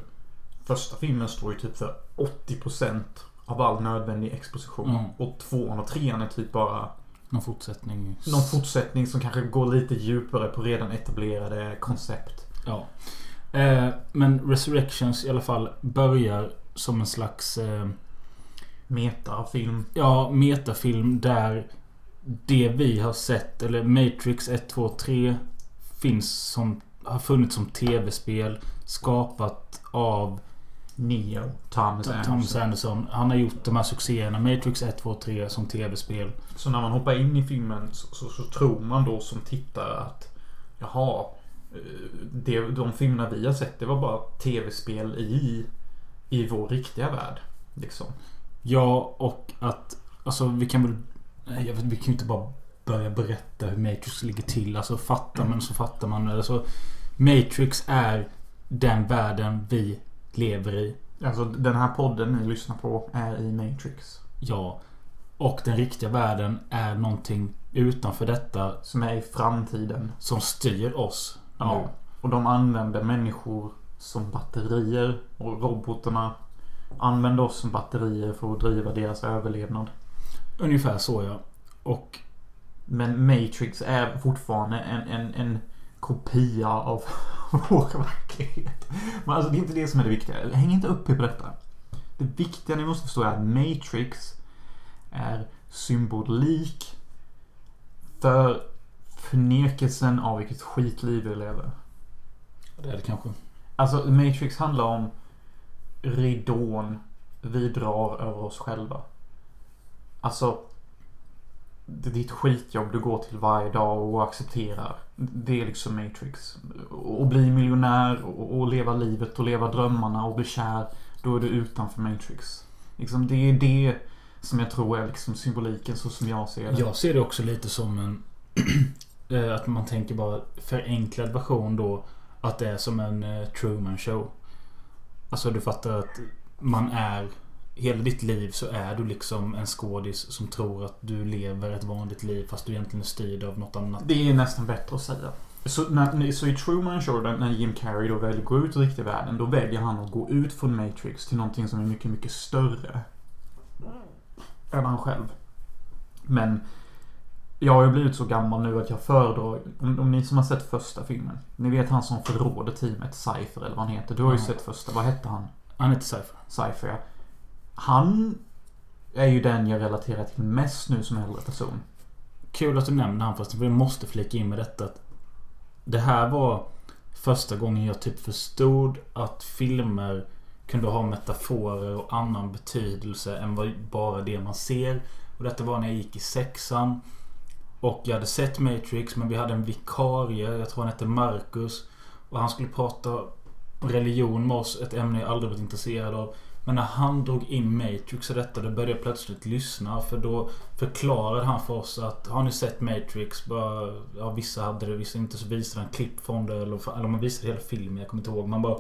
första filmen står ju typ för 80% av all nödvändig exposition. Mm. Och tvåan och trean är typ bara Någon fortsättning. någon fortsättning som kanske går lite djupare på redan etablerade koncept. Ja. Eh, men Resurrections i alla fall börjar som en slags... Eh, Metafilm. ja, metafilm där det vi har sett, eller Matrix 1, 2, 3 finns som... Har funnits som tv-spel. Skapat av Neo. Thomas Thomas Anderson. Anderson. Han har gjort de här succéerna. Matrix 1, 2, 3 som tv-spel. Så när man hoppar in i filmen så, så, så tror man då som tittare att Jaha. eh, Det, de filmerna vi har sett det var bara tv-spel i I vår riktiga värld. Liksom. Ja, och att... Alltså vi kan väl... Jag vet, vi kan ju inte bara börja berätta hur Matrix ligger till. Alltså fattar man så fattar man. Alltså, Matrix är den världen vi lever i. Alltså den här podden ni lyssnar på är i Matrix. Ja. Och den riktiga världen är någonting utanför detta Som är i framtiden. som styr oss. Ja. nu. Och de använder människor som batterier. Och robotarna använder oss som batterier för att driva deras överlevnad. Ungefär så ja. Och Men Matrix är fortfarande en, en, en kopia av vår verklighet. Men alltså det är inte det som är det viktiga. Häng inte upp er på detta. Det viktiga ni måste förstå är att Matrix är symbolik för förnekelsen av vilket skitliv vi lever. det är det kanske. Alltså Matrix handlar om ridån vi drar över oss själva. Alltså det är ditt skitjobb du går till varje dag och accepterar. Det är liksom Matrix. Och bli miljonär och, leva livet och leva drömmarna och bli kär. Då är du utanför Matrix. Liksom det är det som jag tror är liksom symboliken så som jag ser det. Jag ser det också lite som en... Eh, att man tänker bara förenklad version då. Att det är som en eh, Truman show. Alltså du fattar att man är... Hela ditt liv så är du liksom en skådis som tror att du lever ett vanligt liv fast du egentligen är styrd av något annat. Det är nästan bättre att säga. Så, när, så i Truman Show, när Jim Carrey då väljer att gå ut i riktiga världen, då väljer han att gå ut från Matrix till någonting som är mycket, mycket större. Än han själv. Men jag har ju blivit så gammal nu att jag föredrar, om, om ni som har sett första filmen. Ni vet han som förråder teamet, Cypher eller vad han heter. Du har ju sett första, vad hette han? Han heter Cypher. Cypher ja. Han är ju den jag relaterar till mest nu som äldre person. Kul att du nämnde han fast vi måste flika in med detta att Det här var första gången jag typ förstod att filmer kunde ha metaforer och annan betydelse än vad bara det man ser. Och detta var när jag gick i sexan. Och jag hade sett Matrix men vi hade en vikarie, jag tror han hette Marcus. Och han skulle prata religion med oss, ett ämne jag aldrig varit intresserad av. Men när han drog in Matrix och detta, då började jag plötsligt lyssna. För då förklarade han för oss att har ni sett Matrix? Bara, ja, vissa hade det, vissa inte. Så visade han klipp från det. Eller, eller man visade hela filmen, jag kommer inte ihåg. Man bara...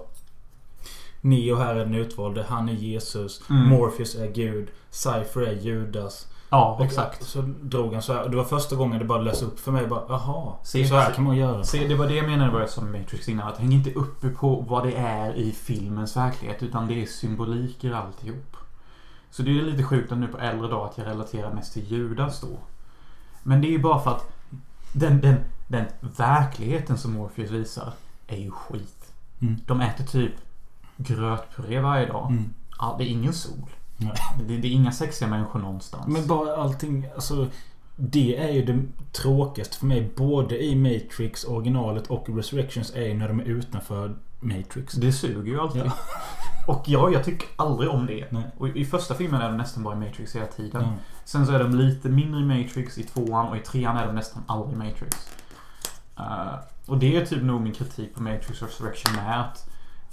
Neo här är den utvalde. Han är Jesus. Mm. Morpheus är Gud. Cypher är Judas. Ja, Och exakt. Så drog han så här. Det var första gången det bara lös upp för mig. Bara, Jaha. Se- Så här kan man göra. Se, det var det jag menade med Matrix innan. Att häng inte uppe på vad det är i filmens verklighet. Utan det är symboliker alltihop. Så det är lite sjukt att nu på äldre dag att jag relaterar mest till Judas då. Men det är ju bara för att den, den, den verkligheten som Morpheus visar är ju skit. Mm. De äter typ grötpuré varje dag. Mm. Ja, det är ingen sol. Det, det är inga sexiga människor någonstans. Men bara allting, alltså. Det är ju det tråkigaste för mig. Både i Matrix originalet och Resurrections är ju när de är utanför Matrix. Det suger ju alltid. Ja. Och ja, jag tycker aldrig om det. Nej. Och i första filmen är de nästan bara i Matrix hela tiden. Ja. Sen så är de lite mindre i Matrix i tvåan och i trean är de nästan aldrig i Matrix. Eh, och det är typ nog min kritik på Matrix Resurrection med att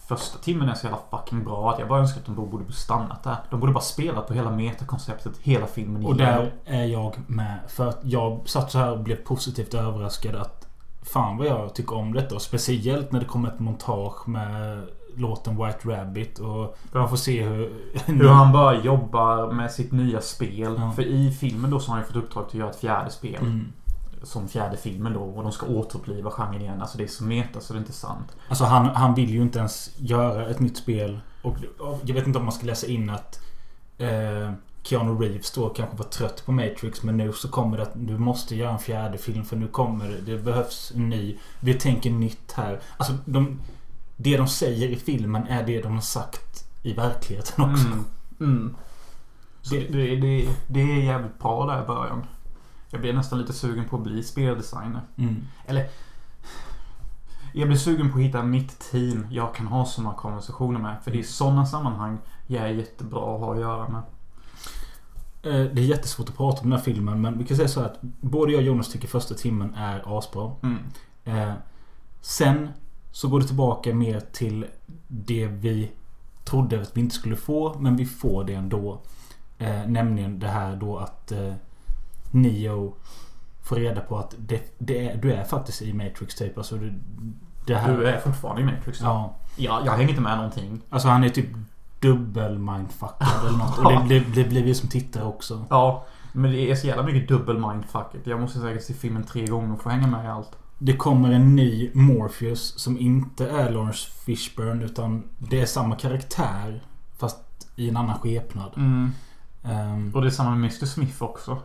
första timmen är så jävla fucking bra att jag bara önskar att de borde stannat där. De borde bara spelat på hela metakonceptet hela filmen Och där är jag med. För att jag satt så här och blev positivt överraskad att Fan vad jag tycker om detta. Och speciellt när det kommer ett montage med låten White Rabbit. Och man får se hur... Hur han bara jobbar med sitt nya spel. Ja. För i filmen då så har han ju fått uppdrag till att göra ett fjärde spel. Mm. Som fjärde filmen då. Och de ska återuppliva genren igen. Alltså det är så meta så det är inte sant. Alltså han, han vill ju inte ens göra ett nytt spel. Och och jag vet inte om man ska läsa in att eh, Keanu Reeves då kanske var trött på Matrix. Men nu så kommer det att du måste göra en fjärde film. För nu kommer det. Det behövs en ny. Vi tänker nytt här. Alltså de, det de säger i filmen är det de har sagt i verkligheten också. Mm. Mm. Det- det, det, det är jävligt bra där i början. Jag blir nästan lite sugen på att bli speldesigner. Mm. Jag blir sugen på att hitta mitt team jag kan ha sådana konversationer med. För det är sådana sammanhang jag är jättebra att ha att göra med. Eh, Det är jättesvårt att prata om den här filmen. Men vi kan säga så att både jag och Jonas tycker första timmen är asbra. Mm. Eh, sen så går det tillbaka mer till det vi trodde att vi inte skulle få. Men vi får det ändå. Eh, nämligen det här då att eh, Neo får reda på att det, det är, du är faktiskt i Matrix typ. Alltså det, det här. Du är fortfarande i Matrix. Ja. Ja, jag hänger inte med någonting. Alltså han är typ dubbel mindfuckad eller något. Och det, det, det blir vi som tittar också. Ja, men det är så jävla mycket dubbel mindfucket. Jag måste säkert se filmen tre gånger för att hänga med i allt. Det kommer en ny Morpheus som inte är Lawrence Fishburne utan det är samma karaktär fast i en annan skepnad. Mm. Ehm, Och det är samma med Mr Smith också.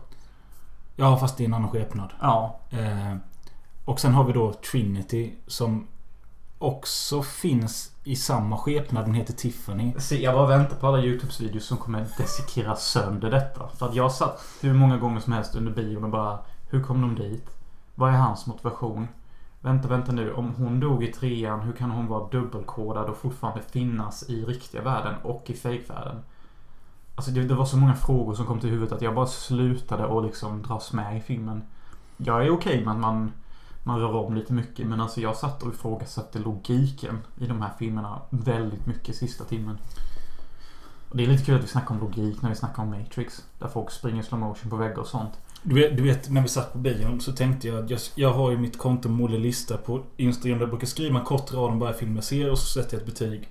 Ja, fast i en annan skepnad. Ja. Ehm, och sen har vi då Trinity som också finns i samma skepnad. Den heter Tiffany. Se, jag bara väntar på alla YouTube-videos som kommer desikera sönder detta. För att jag satt hur många gånger som helst under bion och bara Hur kom de dit? Vad är hans motivation? Vänta, vänta nu. Om hon dog i trean, hur kan hon vara dubbelkodad och fortfarande finnas i riktiga världen och i fejkvärlden? Alltså det, det var så många frågor som kom till huvudet att jag bara slutade och liksom dras med i filmen. Jag är okej med att man, man rör om lite mycket men alltså jag satt och ifrågasatte logiken i de här filmerna väldigt mycket sista timmen. Och det är lite kul att vi snackar om logik när vi snackar om Matrix. Där folk springer i slow motion på väggar och sånt. Du vet, du vet när vi satt på bion så tänkte jag att jag, jag har ju mitt konto Molle Lista på Instagram där jag brukar skriva en kort rad om varje film jag ser och så sätter jag ett betyg.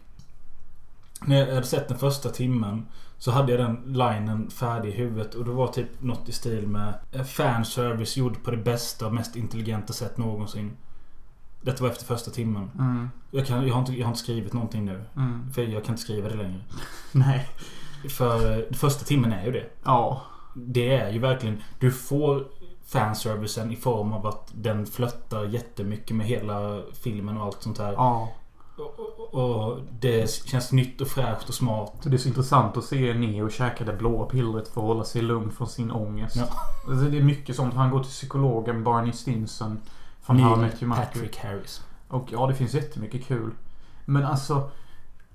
När jag hade sett den första timmen så hade jag den linen färdig i huvudet och det var typ något i stil med eh, Fanservice gjord på det bästa och mest intelligenta sätt någonsin. Detta var efter första timmen. Mm. Jag, kan, jag, har, inte, jag har inte skrivit någonting nu. Mm. För jag kan inte skriva det längre. Nej. För eh, första timmen är ju det. Ja. Det är ju verkligen... Du får fanservicen i form av att den flöttar jättemycket med hela filmen och allt sånt här. Ja. Och, och, det känns nytt och fräscht och smart. Det är så intressant att se Neo käka det blåa pillret för att hålla sig lugn från sin ångest. Ja. Alltså det är mycket sånt. Han går till psykologen Barney Stinson. Från Neil. Patrick Harris. Och ja, det finns jättemycket kul. Men alltså...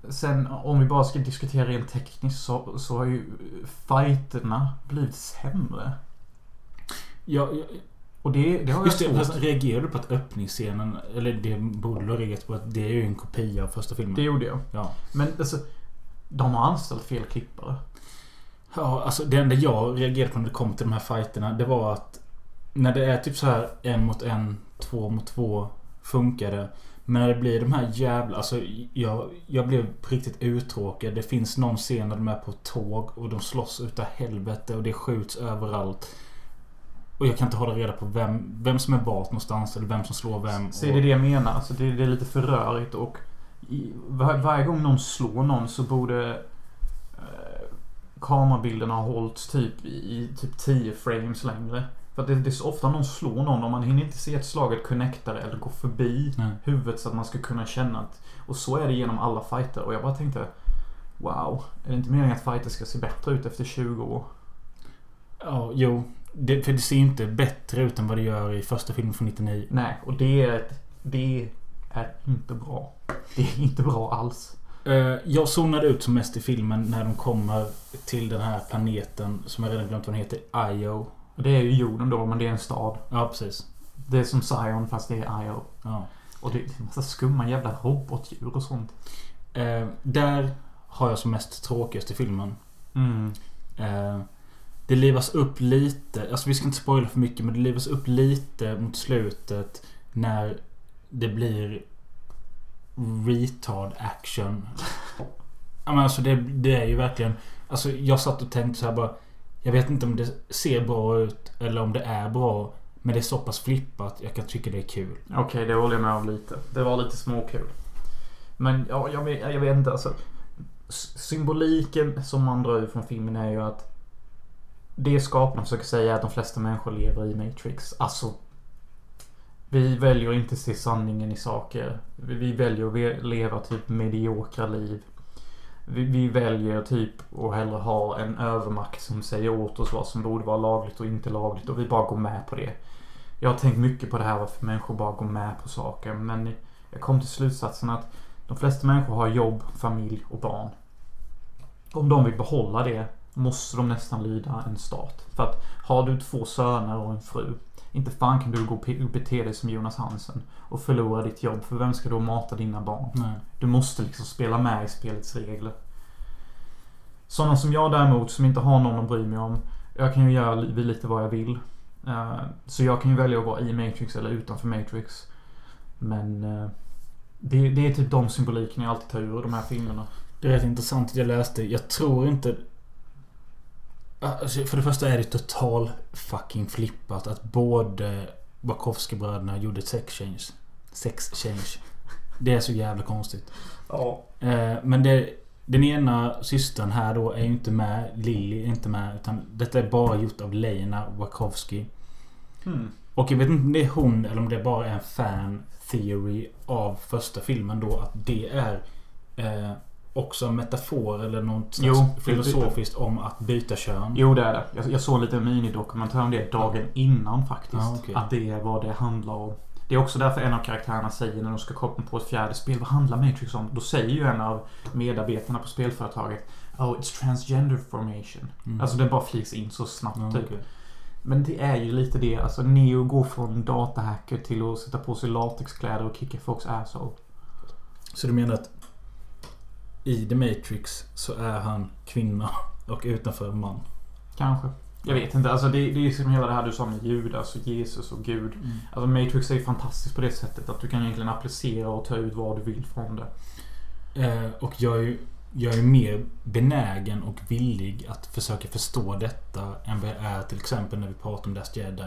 Sen om vi bara ska diskutera rent tekniskt så, så har ju fighterna blivit sämre. Ja, ja, Och det, det har jag just det. svårt Fast reagerar du på att öppningsscenen, eller det borde du ha reagerat på, att det är ju en kopia av första filmen. Det gjorde jag. Ja. Men alltså... De har anställt fel klippare. Ja, alltså det enda jag reagerade på när det kom till de här fighterna det var att när det är typ så här en mot en, två mot två funkar det. Men när det blir de här jävla... Alltså jag, jag blev riktigt uttråkad. Det finns någon scen där de är på tåg och de slåss utav helvete och det skjuts överallt. Och jag kan inte hålla reda på vem, vem som är vart någonstans eller vem som slår vem. Så är det det jag menar. Alltså det, det är lite för rörigt och i, var, varje gång någon slår någon så borde eh, kamerabilderna ha hållits typ i, i typ 10 frames längre. För att det, det är så ofta någon slår någon och man hinner inte se att slaget connectar eller går förbi Nej. huvudet så att man ska kunna känna att... Och så är det genom alla fighter och jag bara tänkte Wow, är det inte meningen att fighter ska se bättre ut efter 20 år? Ja, jo. Det, för det ser inte bättre ut än vad det gör i första filmen från 99. Nej, och det är, ett- det är inte bra. Det är inte bra alls. Eh, Jag zonade ut som mest i filmen när de kommer till den här planeten som jag redan glömt vad den heter. Io. Det är ju jorden då, men det är en stad. Ja, precis. Det är som Zion fast det är Io. Ja. Och det är en massa skumma jävla robotdjur och sånt. Eh, där har jag som mest tråkigast i filmen. Mm. Eh, det livas upp lite. Alltså vi ska inte spoila för mycket men det livas upp lite mot slutet. När det blir retard action. Ja, men alltså det, det är ju verkligen... Alltså jag satt och tänkte så här bara... Jag vet inte om det ser bra ut eller om det är bra. Men det är så pass flippat. Jag kan tycka det är kul. Okej, det håller jag med om lite. Det var lite småkul. Men ja, jag, vet- jag vet inte alltså. Symboliken som man drar ut från filmen är ju att det skaparna försöker säga är att de flesta människor lever i Matrix. Alltså vi väljer inte se sanningen i saker. Vi, vi väljer att leva typ mediokra liv. Vi, vi väljer typ att hellre ha en övermakt som säger åt oss vad som borde vara lagligt och inte lagligt och vi bara går med på det. Jag har tänkt mycket på det här varför människor bara går med på saker. Men jag kom till slutsatsen att de flesta människor har jobb, familj och barn. Om de vill behålla det måste de nästan lyda en stat. För att har du två söner och en fru. Inte fan kan du gå och bete dig som Jonas Hansen och förlora ditt jobb. För vem ska då mata dina barn? Nej. Du måste liksom spela med i spelets regler. Sådana som jag däremot, som inte har någon att bry mig om. Jag kan ju göra li- lite vad jag vill. Eh, Så jag kan ju välja att vara i Matrix eller utanför Matrix. Men eh, det, det är typ de symbolikerna jag alltid tar ur de här filmerna. Det är rätt intressant att jag läste. Jag tror inte... Alltså, för det första är det total fucking flippat att både Wachowski-bröderna gjorde sex change. Sex change. Det är så jävla konstigt. Ja. Eh, men det, den ena systern här då är ju inte med. Lily är inte med. Utan detta är bara gjort av Lena Wachowski. Mm. Och jag vet inte om det är hon eller om det bara är en fan theory av första filmen då. Att det är eh, också en metafor eller något slags Jo, det- filosofiskt om att byta kön. Jo, det är det. Jag, jag såg en liten minidokumentär om det dagen innan faktiskt. Ja, okej. Att det är vad det handlar om. Det är också därför en av karaktärerna säger när de ska koppla på ett fjärde spel. Vad handlar Matrix om? Då säger ju en av medarbetarna på spelföretaget Oh, it's transgender formation. Mm. Alltså den bara flygs in så snabbt Ja, typ. okej. Men det är ju lite det. Alltså Neo går från datahacker till att sätta på sig latexkläder och kicka folks asshole. Så du menar att i The Matrix så är han kvinna och utanför man? Kanske. Jag vet inte. Alltså det, det är som hela det här du sa med Judas och Jesus och Gud. Alltså Matrix är ju fantastiskt på det sättet att du kan egentligen applicera och ta ut vad du vill från det. Eh, och jag är ju jag är mer benägen och villig att försöka förstå detta än vad jag är till exempel när vi pratar om Last Jedi.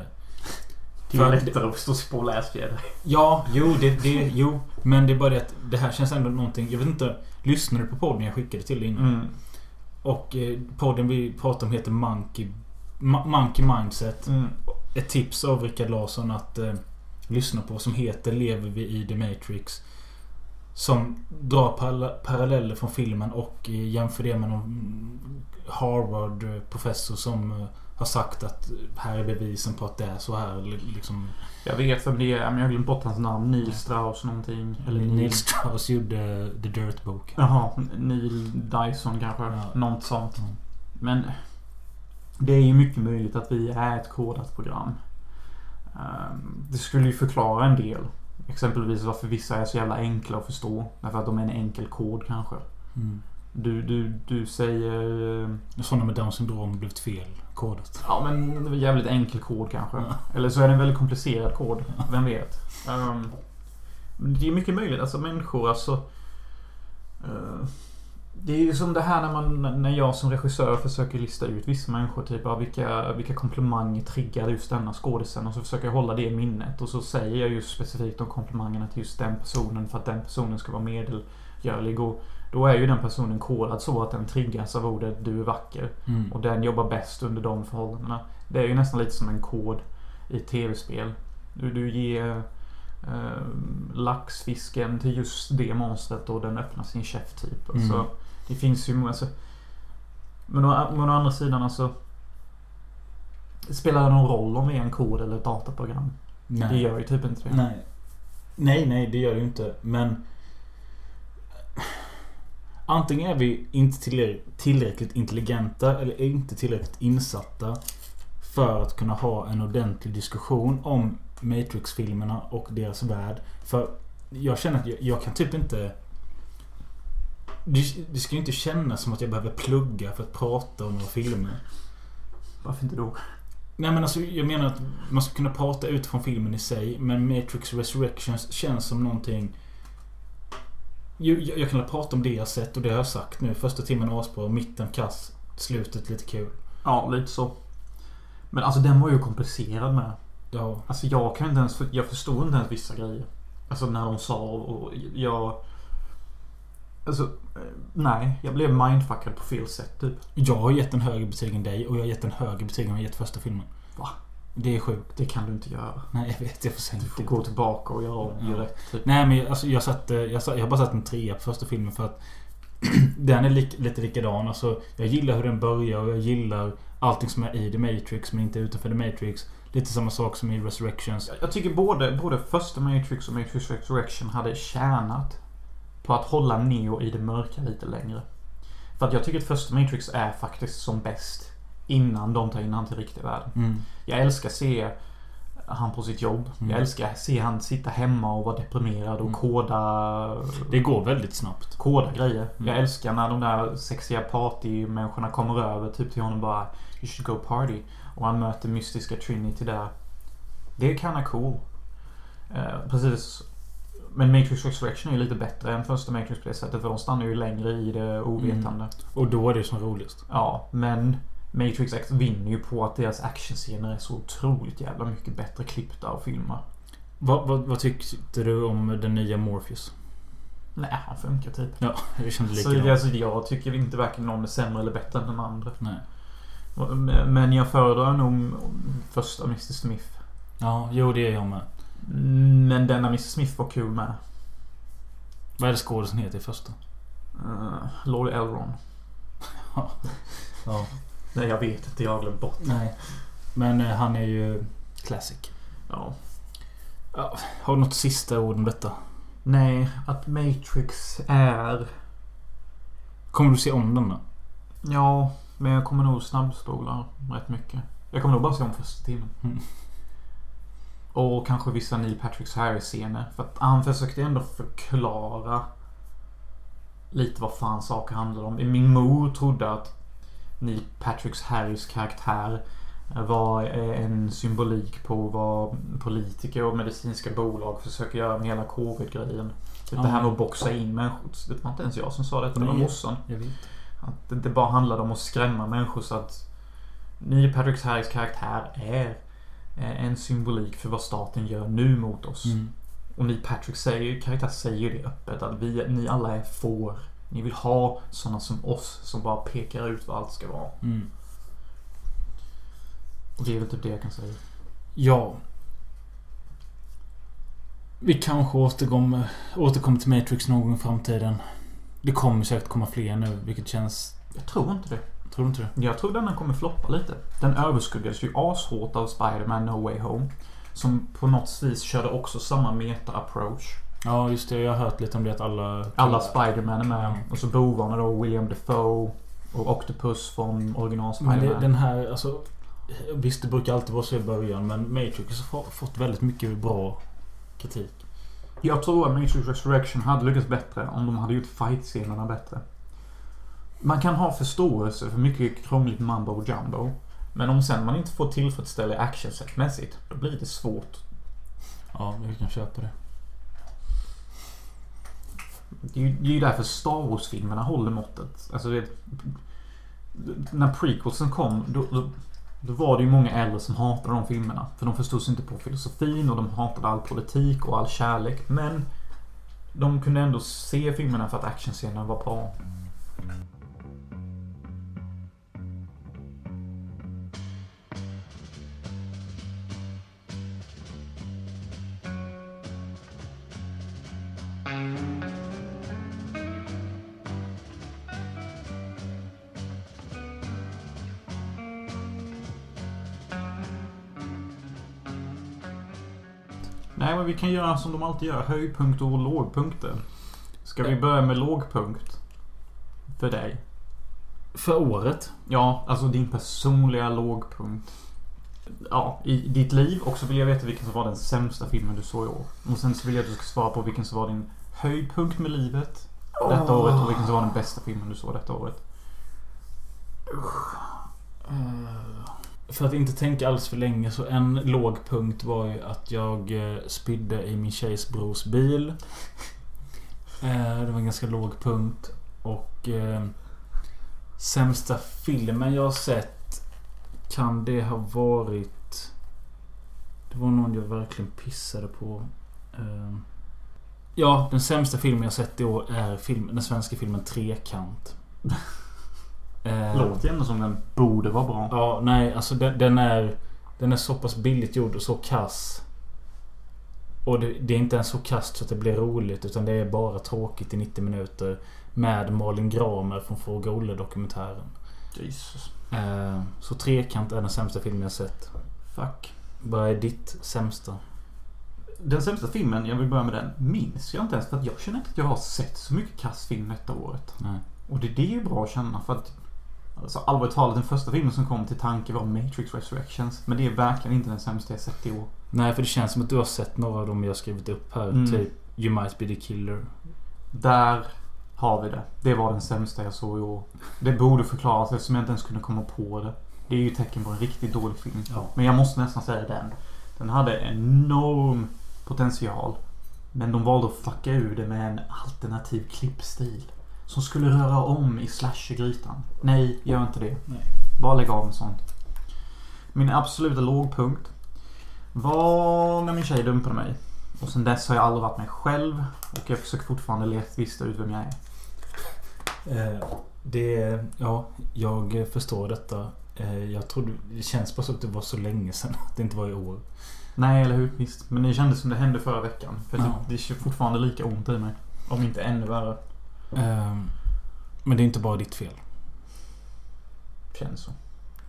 Det För är att- lättare att förstå sig på Jedi. Ja, jo, det, det, jo. Men det är bara det att det här känns ändå någonting. Jag vet inte. Lyssnade du på podden jag skickade till dig innan? Mm. Och eh, podden vi pratar om heter Monkey, Ma- Monkey Mindset. Mm. Ett tips av Rickard Larsson att eh, lyssna på som heter Lever vi i The Matrix. Som drar paralleller från filmen och eh, jämför det med någon Harvard-professor som eh, har sagt att här är bevisen på att det är så här. li- Liksom, Jag vet vem det är, men jag har glömt bort hans namn. Neil Strauss någonting. Eller Neil Neil... Strauss gjorde The Dirt Book. Jaha, Neil Dyson kanske. Ja. Något sånt. Mm. Men det är ju mycket möjligt att vi är ett kodat program. Ehm, Det skulle ju förklara en del. Exempelvis varför vissa är så jävla enkla att förstå. Därför att de är en enkel kod kanske. Mm. Du, du, du säger... Sådana med Down syndrom blivit fel kodat. Ja men det var jävligt enkel kod kanske. Ja. Eller så är det en väldigt komplicerad kod. Vem vet? Um, det är mycket möjligt. Alltså människor alltså... Uh, det är ju som det här när, man, när jag som regissör försöker lista ut vissa människor. Typ av vilka, vilka komplimanger triggar just denna skådisen. Och så försöker jag hålla det i minnet. Och så säger jag just specifikt de komplimangerna till just den personen. För att den personen ska vara medelgörlig. Och då är ju den personen kodad så att den triggas av ordet du är vacker. Mm. Och den jobbar bäst under de förhållandena. Det är ju nästan lite som en kod i tv-spel. Du, du ger eh, laxfisken till just det monstret och den öppnar sin käft typ. Alltså, Mm. Det finns ju... Alltså, men, å, men å andra sidan alltså... Spelar det någon roll om vi är en kod eller ett dataprogram? Nej. Det gör ju typ inte det. Nej. Nej, nej, det gör det ju inte. Men... Antingen är vi inte tillräck- tillräckligt intelligenta eller inte tillräckligt insatta för att kunna ha en ordentlig diskussion om Matrix-filmerna och deras värld. För jag känner att jag, jag kan typ inte... Det, det ska ju inte kännas som att jag behöver plugga för att prata om några filmer. Varför inte då? Nej men alltså jag menar att man ska kunna prata utifrån filmen i sig. Men Matrix Resurrections känns som någonting... Jag, jag, kan prata om det jag sett och det jag har sagt nu. Första timmen asbra, mitten kass, slutet lite kul. Ja, lite så. Men alltså den var ju komplicerad med. Ja. Alltså jag kan inte ens... Jag förstod inte ens vissa grejer. Alltså när de sa och jag... Alltså, eh, nej. Jag blev mindfuckad på fel sätt typ. Jag har gett en högre betyg än dig och jag har gett en högre betyg än jag gett första filmen. Va? Det är sjukt. Det kan du inte göra. Nej, jag vet. Jag får Du får gå tillbaka och göra om Ja. rätt typ. Nej, men alltså, jag, satte, jag, satt, jag har bara satt en trea på första filmen för att den är lik, lite likadan. Alltså, jag gillar hur den börjar och jag gillar allting som är i The Matrix men inte utanför The Matrix. Lite samma sak som i Resurrections. Jag- Jag tycker både, både första Matrix och Matrix Resurrection hade tjänat på att hålla Neo i det mörka lite längre. För att jag tycker att första Matrix är faktiskt som bäst innan de tar in han till riktiga världen. Mm. Jag älskar se han på sitt jobb. Mm. Jag älskar se han sitta hemma och vara deprimerad och Mm. koda Det går väldigt snabbt. koda grejer. Mm. Jag älskar när de där sexiga partymänniskorna kommer över typ till honom och bara You should go party. Och han möter mystiska Trinity där. Det är kinda cool. Eh, precis. Men Matrix Resurrection är ju lite bättre än första Matrix på det sättet. För de stannar ju längre i det ovetande. Och då är det som roligast. Ja, men Matrix X vinner ju på att deras actionscener är så otroligt jävla mycket bättre klippta och filmar. Vad, vad, vad tyckte du om den nya Morpheus? Nej, han funkar typ. Ja, det kändes Så likadant. alltså, jag tycker inte varken någon är sämre eller bättre än den andra. Nej. Men jag föredrar nog första Mr Smith. Ja, jo det är jag med. Men denna Mr Smith var kul med. Vad är det skådisen heter i första? Uh, Lord Elron. Ja. Nej, jag vet inte. Jag har glömt bort. Nej. Men eh, han är ju classic. Ja. Har du något sista ord om detta? Nej, att Matrix är... Kommer du se om den då? Ja, men jag kommer nog snabbspola rätt mycket. Jag kommer nog bara se om första timmen. Mm. Och kanske vissa Neil Patrick Harris-scener. För att han försökte ändå förklara lite vad fan saker handlar om. Min mor trodde att Neil Patrick Harris karaktär var en symbolik på vad politiker och medicinska bolag försöker göra med hela covid-grejen. Typ. Det här med att boxa in människor. Det var inte ens jag som sa detta, det var morsan. Att det inte bara handlade om att skrämma människor så att Neil Patrick Harris karaktär är eh, en symbolik för vad staten gör nu mot oss. Mm. Och Neil Patrick säger, karaktär säger det öppet att vi, ni alla är får. Ni vill ha sådana som oss som bara pekar ut vad allt ska vara. Mm. Och det är väl typ det jag kan säga. Ja. Vi kanske återkommer, återkommer till Matrix någon gång i framtiden. Det kommer säkert komma fler nu, vilket känns... Jag tror inte det. Tror du inte det? Jag tror denna kommer floppa lite. Den överskuggades ju ashårt av Spider-Man No Way Home. Som på något vis körde också samma meta-approach. Ja, just det. Jag har hört lite om det att alla... Alla Spider-Man är med. Ja. Och så bovarna då William Defoe och Octopus från original Men Spider-Man. det, den här, alltså... Visst, det brukar alltid vara så i början, men Matrix har fått väldigt mycket bra kritik. Jag tror att Matrix Resurrection hade lyckats bättre om de hade gjort fight-scenerna bättre. Man kan ha förståelse för mycket krångligt mambo jumbo. Men om sen man inte får tillfredsställa actionsättmässigt, då blir det svårt. Ja, vi kan köpa det. Det är ju, det är ju därför Star Wars-filmerna håller måttet. Alltså det, När prequelsen kom, då, då, då var det ju många äldre som hatade de filmerna. För de förstod sig inte på filosofin och de hatade all politik och all kärlek. Men de kunde ändå se filmerna för att actionscenerna var bra. Nej, men vi kan göra som de alltid gör. Höjdpunkter och lågpunkter. Ska vi börja med lågpunkt? För dig. För året? Ja, alltså din personliga lågpunkt. Ja, i ditt liv. Och så vill jag veta vilken som var den sämsta filmen du såg i år. Och sen så vill jag att du ska svara på vilken som var din höjdpunkt med livet detta året och vilken som var den bästa filmen du såg detta året. Eh, för att inte tänka alls för länge så en låg punkt var ju att jag eh, spydde i min tjejs brors bil. Eh, det var en ganska låg punkt. Och... Eh, sämsta filmen jag har sett. Kan det ha varit... Det var någon jag verkligen pissade på. Eh, ja, den sämsta filmen jag sett i år är film, den svenska filmen Trekant. Eh, Låter ändå som den borde vara bra. Ja, nej, alltså den, den är... Den är så pass billigt gjord och så kass. Och det, det är inte ens så kast så att det blir roligt utan det är bara tråkigt i 90 minuter. Med Malin Gramer från Fråga Olle-dokumentären. Jesus. Eh, så Trekant är den sämsta filmen jag sett. Fuck. Vad är ditt sämsta? Den sämsta filmen, jag vill börja med den, minns jag inte ens för att jag känner inte att jag har sett så mycket kass film detta året. Nej. Och det, det är ju bra att känna för att Alltså allvarligt talat, den första filmen som kom till tanke var Matrix Resurrections. Men det är verkligen inte den sämsta jag sett i år. Nej, för det känns som att du har sett några av dem jag har skrivit upp här. Mm. Typ You might be the killer. Där har vi det. Det var den sämsta jag såg i år. Det borde förklaras eftersom jag inte ens kunde komma på det. Det är ju tecken på en riktigt dålig film. Ja. Men jag måste nästan säga den. Den hade enorm potential. Men de valde att fucka ur det med en alternativ klippstil. Som skulle röra om i slashergrytan. Nej, gör inte det. Nej. Bara lägg av med sånt. Min absoluta lågpunkt var när min tjej dumpade mig. Och sen dess har jag aldrig varit mig själv. Och jag försöker fortfarande leta ut vem jag är. Eh, det... Ja, jag förstår detta. Eh, jag trodde... Det känns bara som att det var så länge sedan. Att det inte var i år. Nej, eller hur? Visst. Men det kändes som det hände förra veckan. För Ja. det, det känns fortfarande lika ont i mig. Om inte ännu värre. Eh, men det är inte bara ditt fel. Känns så.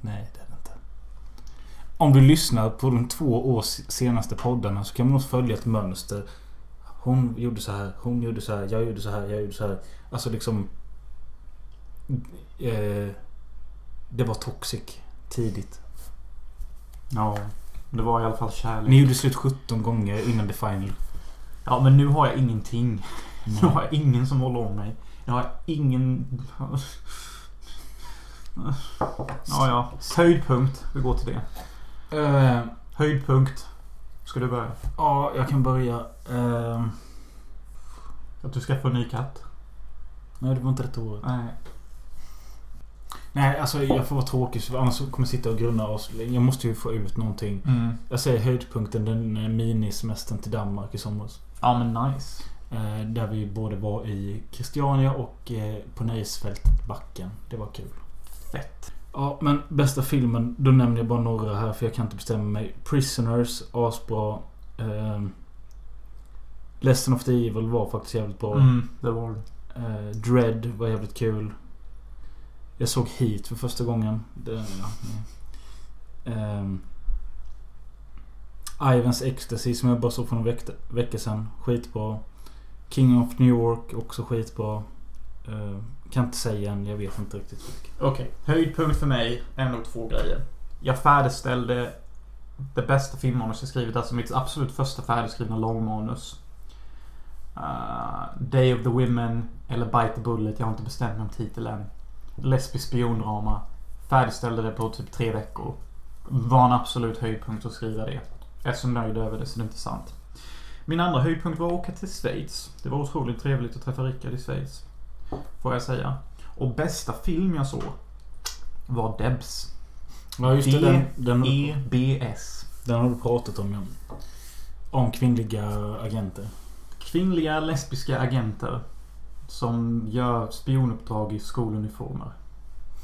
Nej, det är det inte. Om du lyssnar på de två års senaste poddarna så kan man nog följa ett mönster. Hon gjorde så här, hon gjorde så här, jag gjorde så här, jag gjorde så här. Alltså liksom... Eh, det var toxic tidigt. Ja. Det var i alla fall kärlek. Ni gjorde slut 17 gånger innan the final. Ja, men nu har jag ingenting. Nu Nej. har jag ingen som håller om mig. Nu har jag ingen... Ja, ja. Höjdpunkt. Vi går till det. Eh, Höjdpunkt. Ska du börja? ja, jag kan börja. Eh, Att du ska få en ny katt? nej, det var inte rätt året. Nej. Nej, alltså jag får vara tråkig för annars kommer jag sitta och grunna oss. Jag måste ju få ut någonting. Mm. Jag säger höjdpunkten, den eh, minisemestern till Danmark i somras. Ja, men nice. Eh, där vi både var i Christiania och eh, på nöjesfältet Backen. Det var kul. Fett. Ja, men bästa filmen, då nämner jag bara några här för jag kan inte bestämma mig. Prisoners, asbra. Eh, Lesson of the Evil var faktiskt jävligt bra. Mm, det var det. Eh, Dread var jävligt kul. Jag såg Heat för första gången. Det, ja. Ehm, Ivans Ecstasy som jag bara såg för några veck vecka sedan. Skitbra. King of New York också skitbra. Uh, kan inte säga än, jag vet inte riktigt Okej, okay. Höjdpunkt för mig är nog två grejer. Jag färdigställde det bästa filmmanus jag skrivit. Alltså mitt absolut första färdigskrivna långmanus. Uh, Day of the Women eller Bite the Bullet. Jag har inte bestämt mig om titel än. Lesbisk spiondrama. Färdigställde det på typ tre veckor. Var en absolut höjdpunkt att skriva det. Jag är så nöjd över det så det är inte sant. Min andra höjdpunkt var att åka till Schweiz. Det var otroligt trevligt att träffa Rickard i Schweiz. Får jag säga. Och bästa film jag såg var Debs. Ja just det, den, den, EBS. den har du pratat om ja. Om kvinnliga agenter. Kvinnliga lesbiska agenter som gör spionuppdrag i skoluniformer.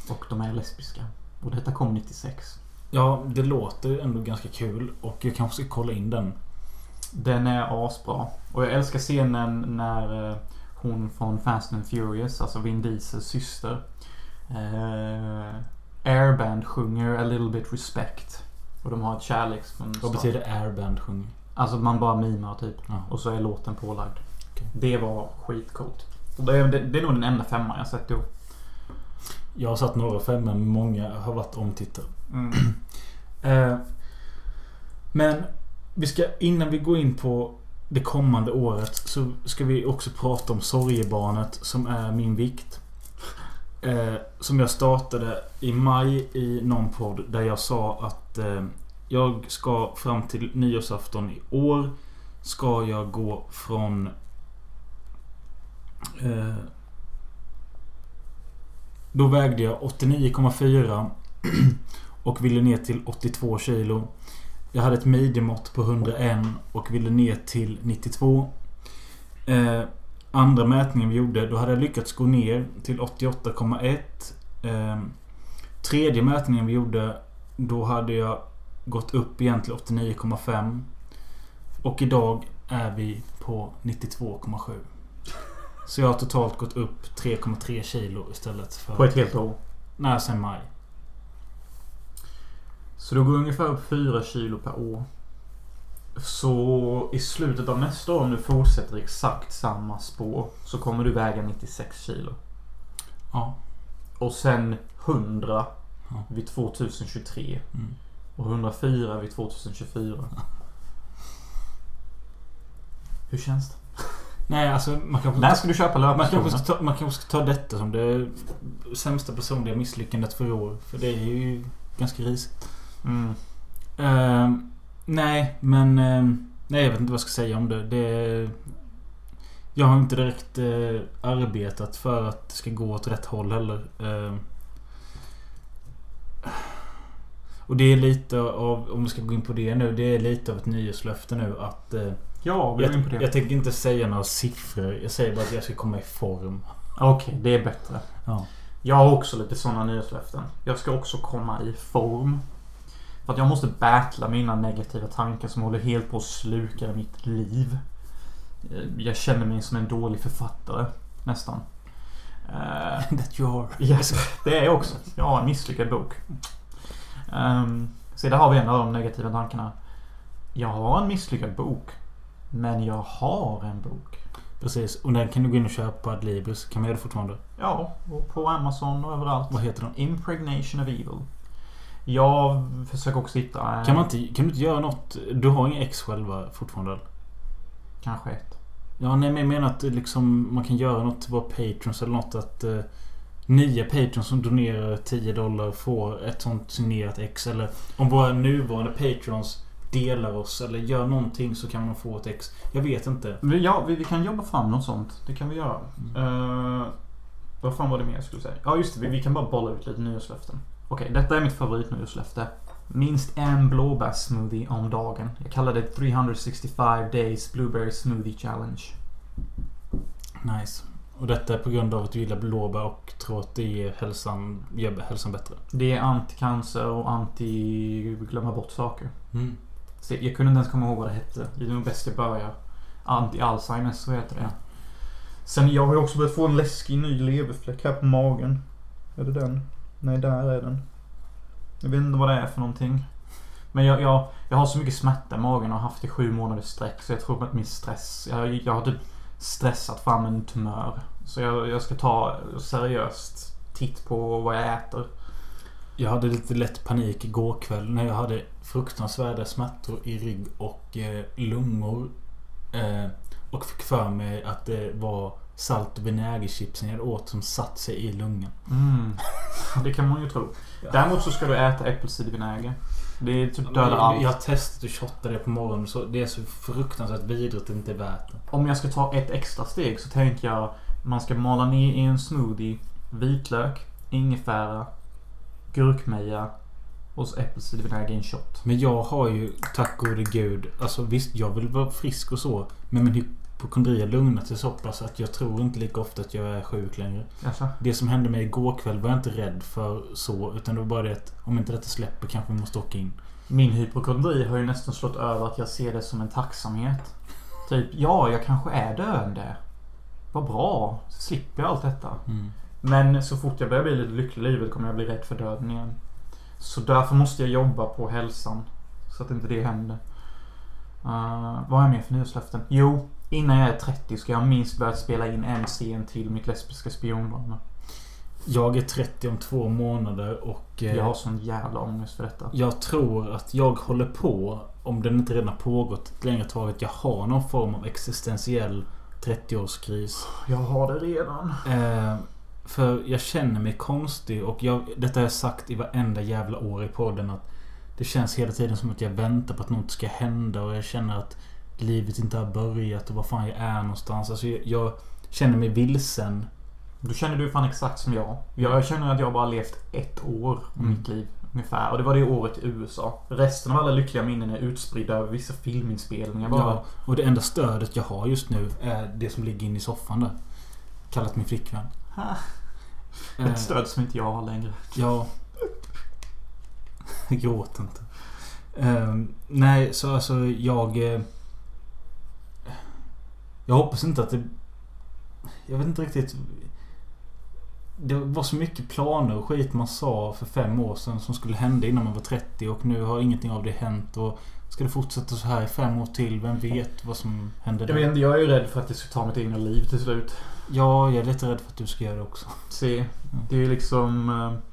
Och de är lesbiska. Och detta kom 96. Ja, det låter ändå ganska kul och jag kanske ska kolla in den. Den är asbra. Och jag älskar scenen när eh, hon från Fast and Furious, alltså Vin Diesels syster, eh, Airband sjunger A little bit respect. Och de har ett kärleks... Vad betyder airband sjunger? Alltså man bara mimar typ. Ja. Och så är låten pålagd. Okej. Det var skitcoolt. Det, är, det, det är nog den enda femman jag sett i år. Jag har satt några femmor men många har varit omtittade. Mm. Eh, men vi ska, innan vi går in på det kommande året så ska vi också prata om sorgebarnet som är min vikt. Eh, som jag startade i maj i någon podd där jag sa att eh, jag ska fram till nyårsafton i år ska jag gå från Eh, då vägde jag 89,4 och ville ner till 82 kilo. Jag hade ett midjemått på 101 och ville ner till 92. Eh, andra mätningen vi gjorde, då hade jag lyckats gå ner till 88,1. Eh, tredje mätningen vi gjorde, då hade jag gått upp igen till 89,5. Och idag är vi på 92,7. Så jag har totalt gått upp 3,3 kilo istället för... På ett helt år. Nej, sen maj. Så du går ungefär upp 4 kilo per år. Så i slutet av nästa år om du fortsätter exakt samma spår så kommer du väga 96 kilo. Ja. Och sen 100 Ja. vid 2023. Mm. Och 104 vid 2024. Hur känns det? Nej, alltså man kanske... När ska du köpa Man kanske, ska ta, man kanske ska ta detta som det sämsta personliga misslyckandet för i år. För det är ju ganska risigt. Mm. Ehm, nej, men... ehm, nej, jag vet inte vad jag ska säga om det. det jag har inte direkt eh, arbetat för att det ska gå åt rätt håll heller. Ehm, och det är lite av, om vi ska gå in på det nu, det är lite av ett nyårslöfte nu att... Eh, Ja, vi in på jag, det. jag tänker inte säga några siffror. Jag säger bara att jag ska komma i form. Okej, det är bättre. Ja. Jag har också lite sådana nyårslöften. Jag ska också komma i form. För att jag måste battla mina negativa tankar som håller helt på att sluka mitt liv. Eh, Jag känner mig som en dålig författare. Nästan. Eh, That you are. Yes, det är jag också. Jag har en misslyckad bok. Um, så där har vi en av de negativa tankarna. Jag har en misslyckad bok. Men jag har en bok. Precis. Och den kan du gå in och köpa på Adlibris. Kan man göra det fortfarande? Ja, och på Amazon och överallt. Vad heter den? Impregnation of Evil. Jag försöker också hitta... eh, Kan, man inte, kan du inte göra något? Du har inga ex själva fortfarande? Kanske ett. Ja, nej men jag menar att liksom, man kan göra något till våra patrons eller något att... Eh, nya patrons som donerar 10 dollar får ett sånt signerat ex. Eller om våra nuvarande patrons delar oss eller gör någonting så kan man få ett ex. Jag vet inte. Ja, vi, vi kan jobba fram något sånt. Det kan vi göra. Mm. Eh, vad fan var det mer jag skulle säga? Ja, just det. Vi, vi kan bara bolla ut lite nyårslöften. Okej, detta är mitt favoritnyårslöfte. Minst en blåbärssmoothie om dagen. Jag kallar det 365 days blueberry smoothie challenge. Nice. Och detta är på grund av att du gillar blåbär och tror att det ger hälsan, gör hälsan bättre. Det är anti-cancer och anti-glömma bort saker. Mm. Så jag kunde inte ens komma ihåg vad det hette. Det är nog bäst jag börjar. Anti-Alzheimers, så heter det. Sen jag har ju också börjat få en läskig ny leverfläck här på magen. Är det den? Nej, där är den. Jag vet inte vad det är för någonting. Men jag, jag, jag har så mycket smärta i magen och har haft det i sju månader sträck. Så jag tror att min stress... Jag, jag har typ stressat fram en tumör. Så jag, jag ska ta seriöst titt på vad jag äter. Jag hade lite lätt panik igår kväll när jag hade fruktansvärda smärtor i rygg och eh, lungor. Eh, och fick för mig att det var salt och vinägerchipsen jag åt som satt sig i lungan. Mm. Det kan man ju tro. Däremot så ska du äta äppelcidervinäger. Det är typ dödar Jag, allt. jag har testat att shotta det på morgonen så det är så fruktansvärt vidrigt att det inte är värt det. Om jag ska ta ett extra steg så tänker jag man ska mala ner i en smoothie vitlök, ingefära, gurkmeja och så äppelcidervinäger i en shot. Men jag har ju, tack gode gud, alltså visst jag vill vara frisk och så. Men min hypokondri har lugnat sig så pass att jag tror inte lika ofta att jag är sjuk längre. Jaså? Det som hände mig igår kväll var jag inte rädd för så. Utan det var bara det att om inte detta släpper kanske vi måste åka in. Min hypokondri har ju nästan slått över att jag ser det som en tacksamhet. Typ, ja, jag kanske är döende. Vad bra. Så slipper jag allt detta. Mm. Men så fort jag börjar bli lite lycklig i livet kommer jag bli rädd för döden igen. Så därför måste jag jobba på hälsan. Så att inte det händer. Uh, vad har jag mer för nyårslöften? Jo, innan jag är 30 ska jag minst börja spela in en scen till mitt lesbiska spiondrama. Jag är 30 om två månader och... eh, Jag har sån jävla ångest för detta. Jag tror att jag håller på, om den inte redan har pågått ett längre tag, att jag har någon form av existentiell 30-årskris. Jag har det redan. Eh, för jag känner mig konstig och jag, detta har jag sagt i varenda jävla år i podden att det känns hela tiden som att jag väntar på att något ska hända och jag känner att livet inte har börjat och var fan jag är någonstans. Alltså jag, jag, känner mig vilsen. Då känner du fan exakt som jag. Jag känner att jag bara levt ett år av Mm. mitt liv. Ungefär. Och det var det året i USA. Resten av alla lyckliga minnen är utspridda över vissa filminspelningar bara. Ja, och det enda stödet jag har just nu är det som ligger inne i soffan där. Kallat min flickvän. Ha. Eh, Ett stöd som inte jag har längre. Ja. Gråt inte. Ehm, nej, så alltså jag... jag hoppas inte att det... Jag vet inte riktigt. Det var så mycket planer och skit man sa för fem år sedan som skulle hända innan man var 30 och nu har ingenting av det hänt. Och ska det fortsätta så här i fem år till? Vem vet vad som händer Jag vet inte, jag är ju rädd för att det ska ta mitt egna liv till slut. Ja, jag är lite rädd för att du ska göra det också. Se, det är liksom... eh,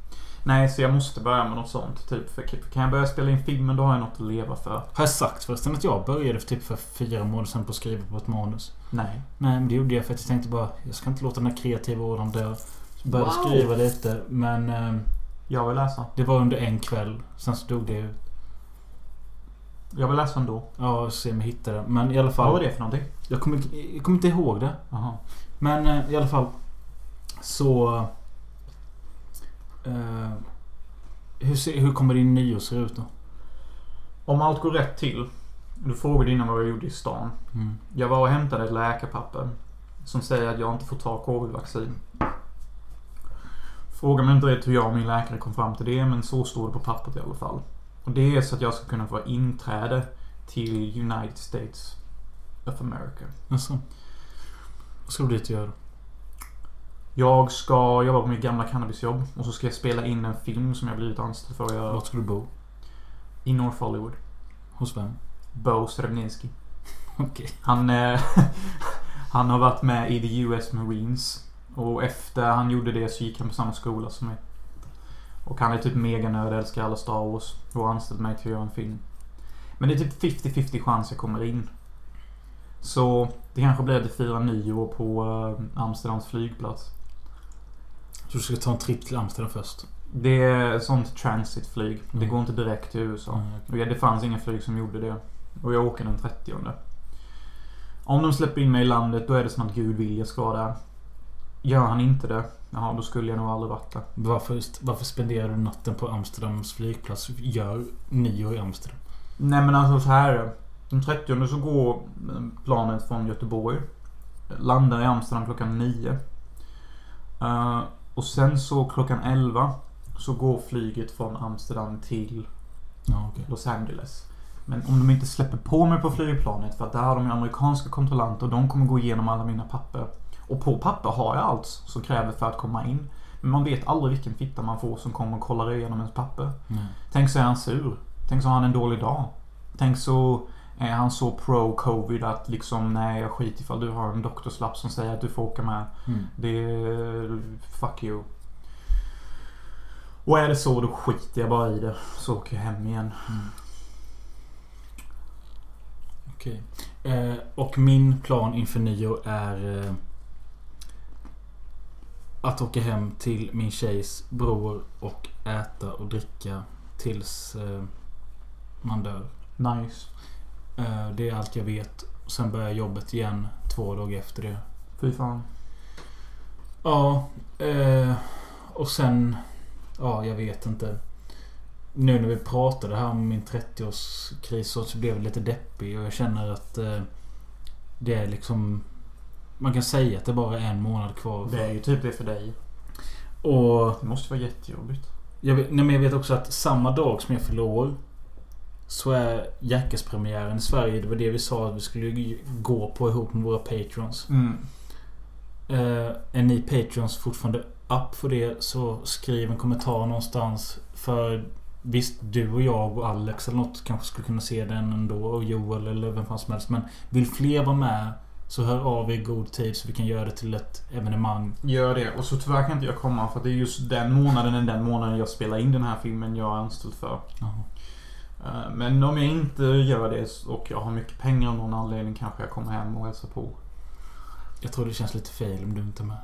Nej, så jag måste börja med något sånt. Typ, för kan jag börja spela in filmen då har jag något att leva för. Har jag sagt förresten att jag började för typ för fyra månader sedan på att skriva på ett manus? Nej. Nej, men det gjorde jag för att jag tänkte bara jag ska inte låta den här kreativa ådran dö. Så började Wow. skriva lite men eh, Jag vill läsa. det var under en kväll. Sen så dog det ut. Jag vill läsa ändå. Ja, se om jag hittar det. Men i alla Vad var fall. det för någonting? Jag kommer, jag kommer inte ihåg det. Jaha. Men eh, i alla fall. Så... Eh, hur, ser, hur kommer din nyår se ut då? Om allt går rätt till. Du frågade innan vad jag gjorde i stan. Mm. Jag var och hämtade ett läkarpapper. Som säger att jag inte får ta covid-vaccin. Fråga mig inte rätt hur jag och min läkare kom fram till det, men så står det på pappret i alla fall. Och det är så att jag ska kunna få inträde till United States of America. Alltså. Vad ska du dit och göra? Jag ska jobba på mitt gamla cannabisjobb och så ska jag spela in en film som jag blivit anställd för att göra Vart ska du bo? i North Hollywood. Hos vem? Bo Srebninsky. Okej. Han, eh, han har varit med i the US Marines. Och efter han gjorde det så gick han på samma skola som mig. Och han är typ meganörd, älskar alla Star Wars. Och har anställt mig till att göra en film. Men det är typ 50-50 chans jag kommer in. Så det kanske blir att det firar nyår på eh, Amsterdams flygplats. Så du ska ta en tripp till Amsterdam först? Det är sånt transitflyg. Det Mm. går inte direkt till USA. Ja, okej. Och det fanns ingen flyg som gjorde det. Och jag åker den 30 Om de släpper in mig i landet, då är det som att Gud vill jag ska vara där. Gör han inte det, ja då skulle jag nog aldrig varit där. Varför, varför spenderar du natten på Amsterdams flygplats? Gör nyår i Amsterdam. Nej men alltså så här är det. Den 30 så går planet från Göteborg. Landar i Amsterdam klockan 9. Eh, och sen så klockan 11 så går flyget från Amsterdam till Ja, okej. Los Angeles. Men om de inte släpper på mig på flygplanet för att där har de amerikanska kontrollanter och de kommer gå igenom alla mina papper. Och på papper har jag allt som krävs för att komma in. Men man vet aldrig vilken fitta man får som kommer och kollar igenom ens papper. Nej. Tänk så är han sur. Tänk så har han en dålig dag. Tänk så är han så pro-covid att liksom nej jag skiter ifall du har en doktorslapp som säger att du får åka med. Mm. Det är... Fuck you. Och är det så då skiter jag bara i det. Så åker jag hem igen. Mm. Okej. Eh, och min plan inför nyår är eh, att åka hem till min tjejs bror och äta och dricka tills eh, man dör. Nice. Eh, det är allt jag vet. Sen börjar jobbet igen två dagar efter det. Fy fan. Ja, eh, och sen... Ja, jag vet inte. Nu när vi pratade här om min 30-årskris så blev jag lite deppig och jag känner att eh, det är liksom... Man kan säga att det bara är en månad kvar. Det är ju typ det för dig. Och Det måste vara jättejobbigt. jag vet, nej, men jag vet också att samma dag som jag fyller år så är Jackass-premiären i Sverige. Det var det vi sa att vi skulle gå på ihop med våra patrons. Mm. Eh, är ni Patreons fortfarande upp för det så skriv en kommentar någonstans. För visst, du och jag och Alex eller något kanske skulle kunna se den ändå. Och Joel eller vem fan som helst. Men vill fler vara med så hör av er i god tid så vi kan göra det till ett evenemang. Gör det. Och så tyvärr kan inte jag komma för det är just den månaden än den månaden jag spelar in den här filmen jag är anställd för. Jaha. Eh, Men om jag inte gör det och jag har mycket pengar av någon anledning kanske jag kommer hem och hälsar på. Jag tror det känns lite fel om du inte är med.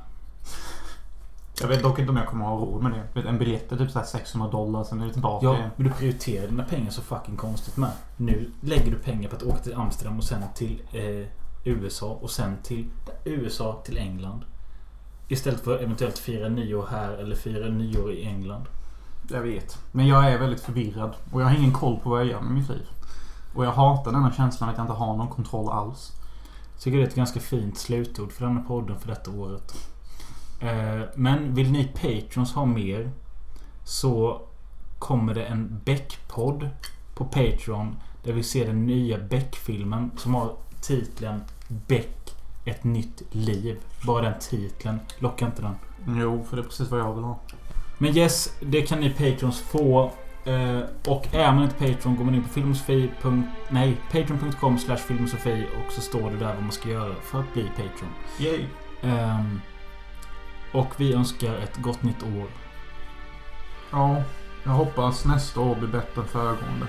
Jag vet dock inte om jag kommer ha råd med det. En biljett är typ så här 600 dollar, sen är det tillbaka Ja, igen. men du prioriterar dina pengar så fucking konstigt med. Nu lägger du pengar på att åka till Amsterdam och sen till eh, USA och sen till USA till England. Istället för att eventuellt fira nyår här eller fira nyår i England. Jag vet. Men jag är väldigt förvirrad. Och jag har ingen koll på vad jag gör med mitt liv. Och jag hatar denna känslan att jag inte har någon kontroll alls. Jag tycker det är ett ganska fint slutord för denna podden för detta året. Eh, Men vill ni Patrons ha mer så kommer det en Beck-podd på Patreon där vi ser den nya Beck-filmen som har titeln Beck ett nytt liv. Bara den titeln. Lockar inte den? Jo, för det är precis vad jag vill ha. Men yes, det kan ni Patrons få. Eh, och är man inte Patreon går man in på filmosofi. Nej, patreon.com slash filmosofi och så står det där vad man ska göra för att bli Patreon. Yay! Ehm, och vi önskar ett gott nytt år. Ja, jag hoppas nästa år blir bättre än föregående.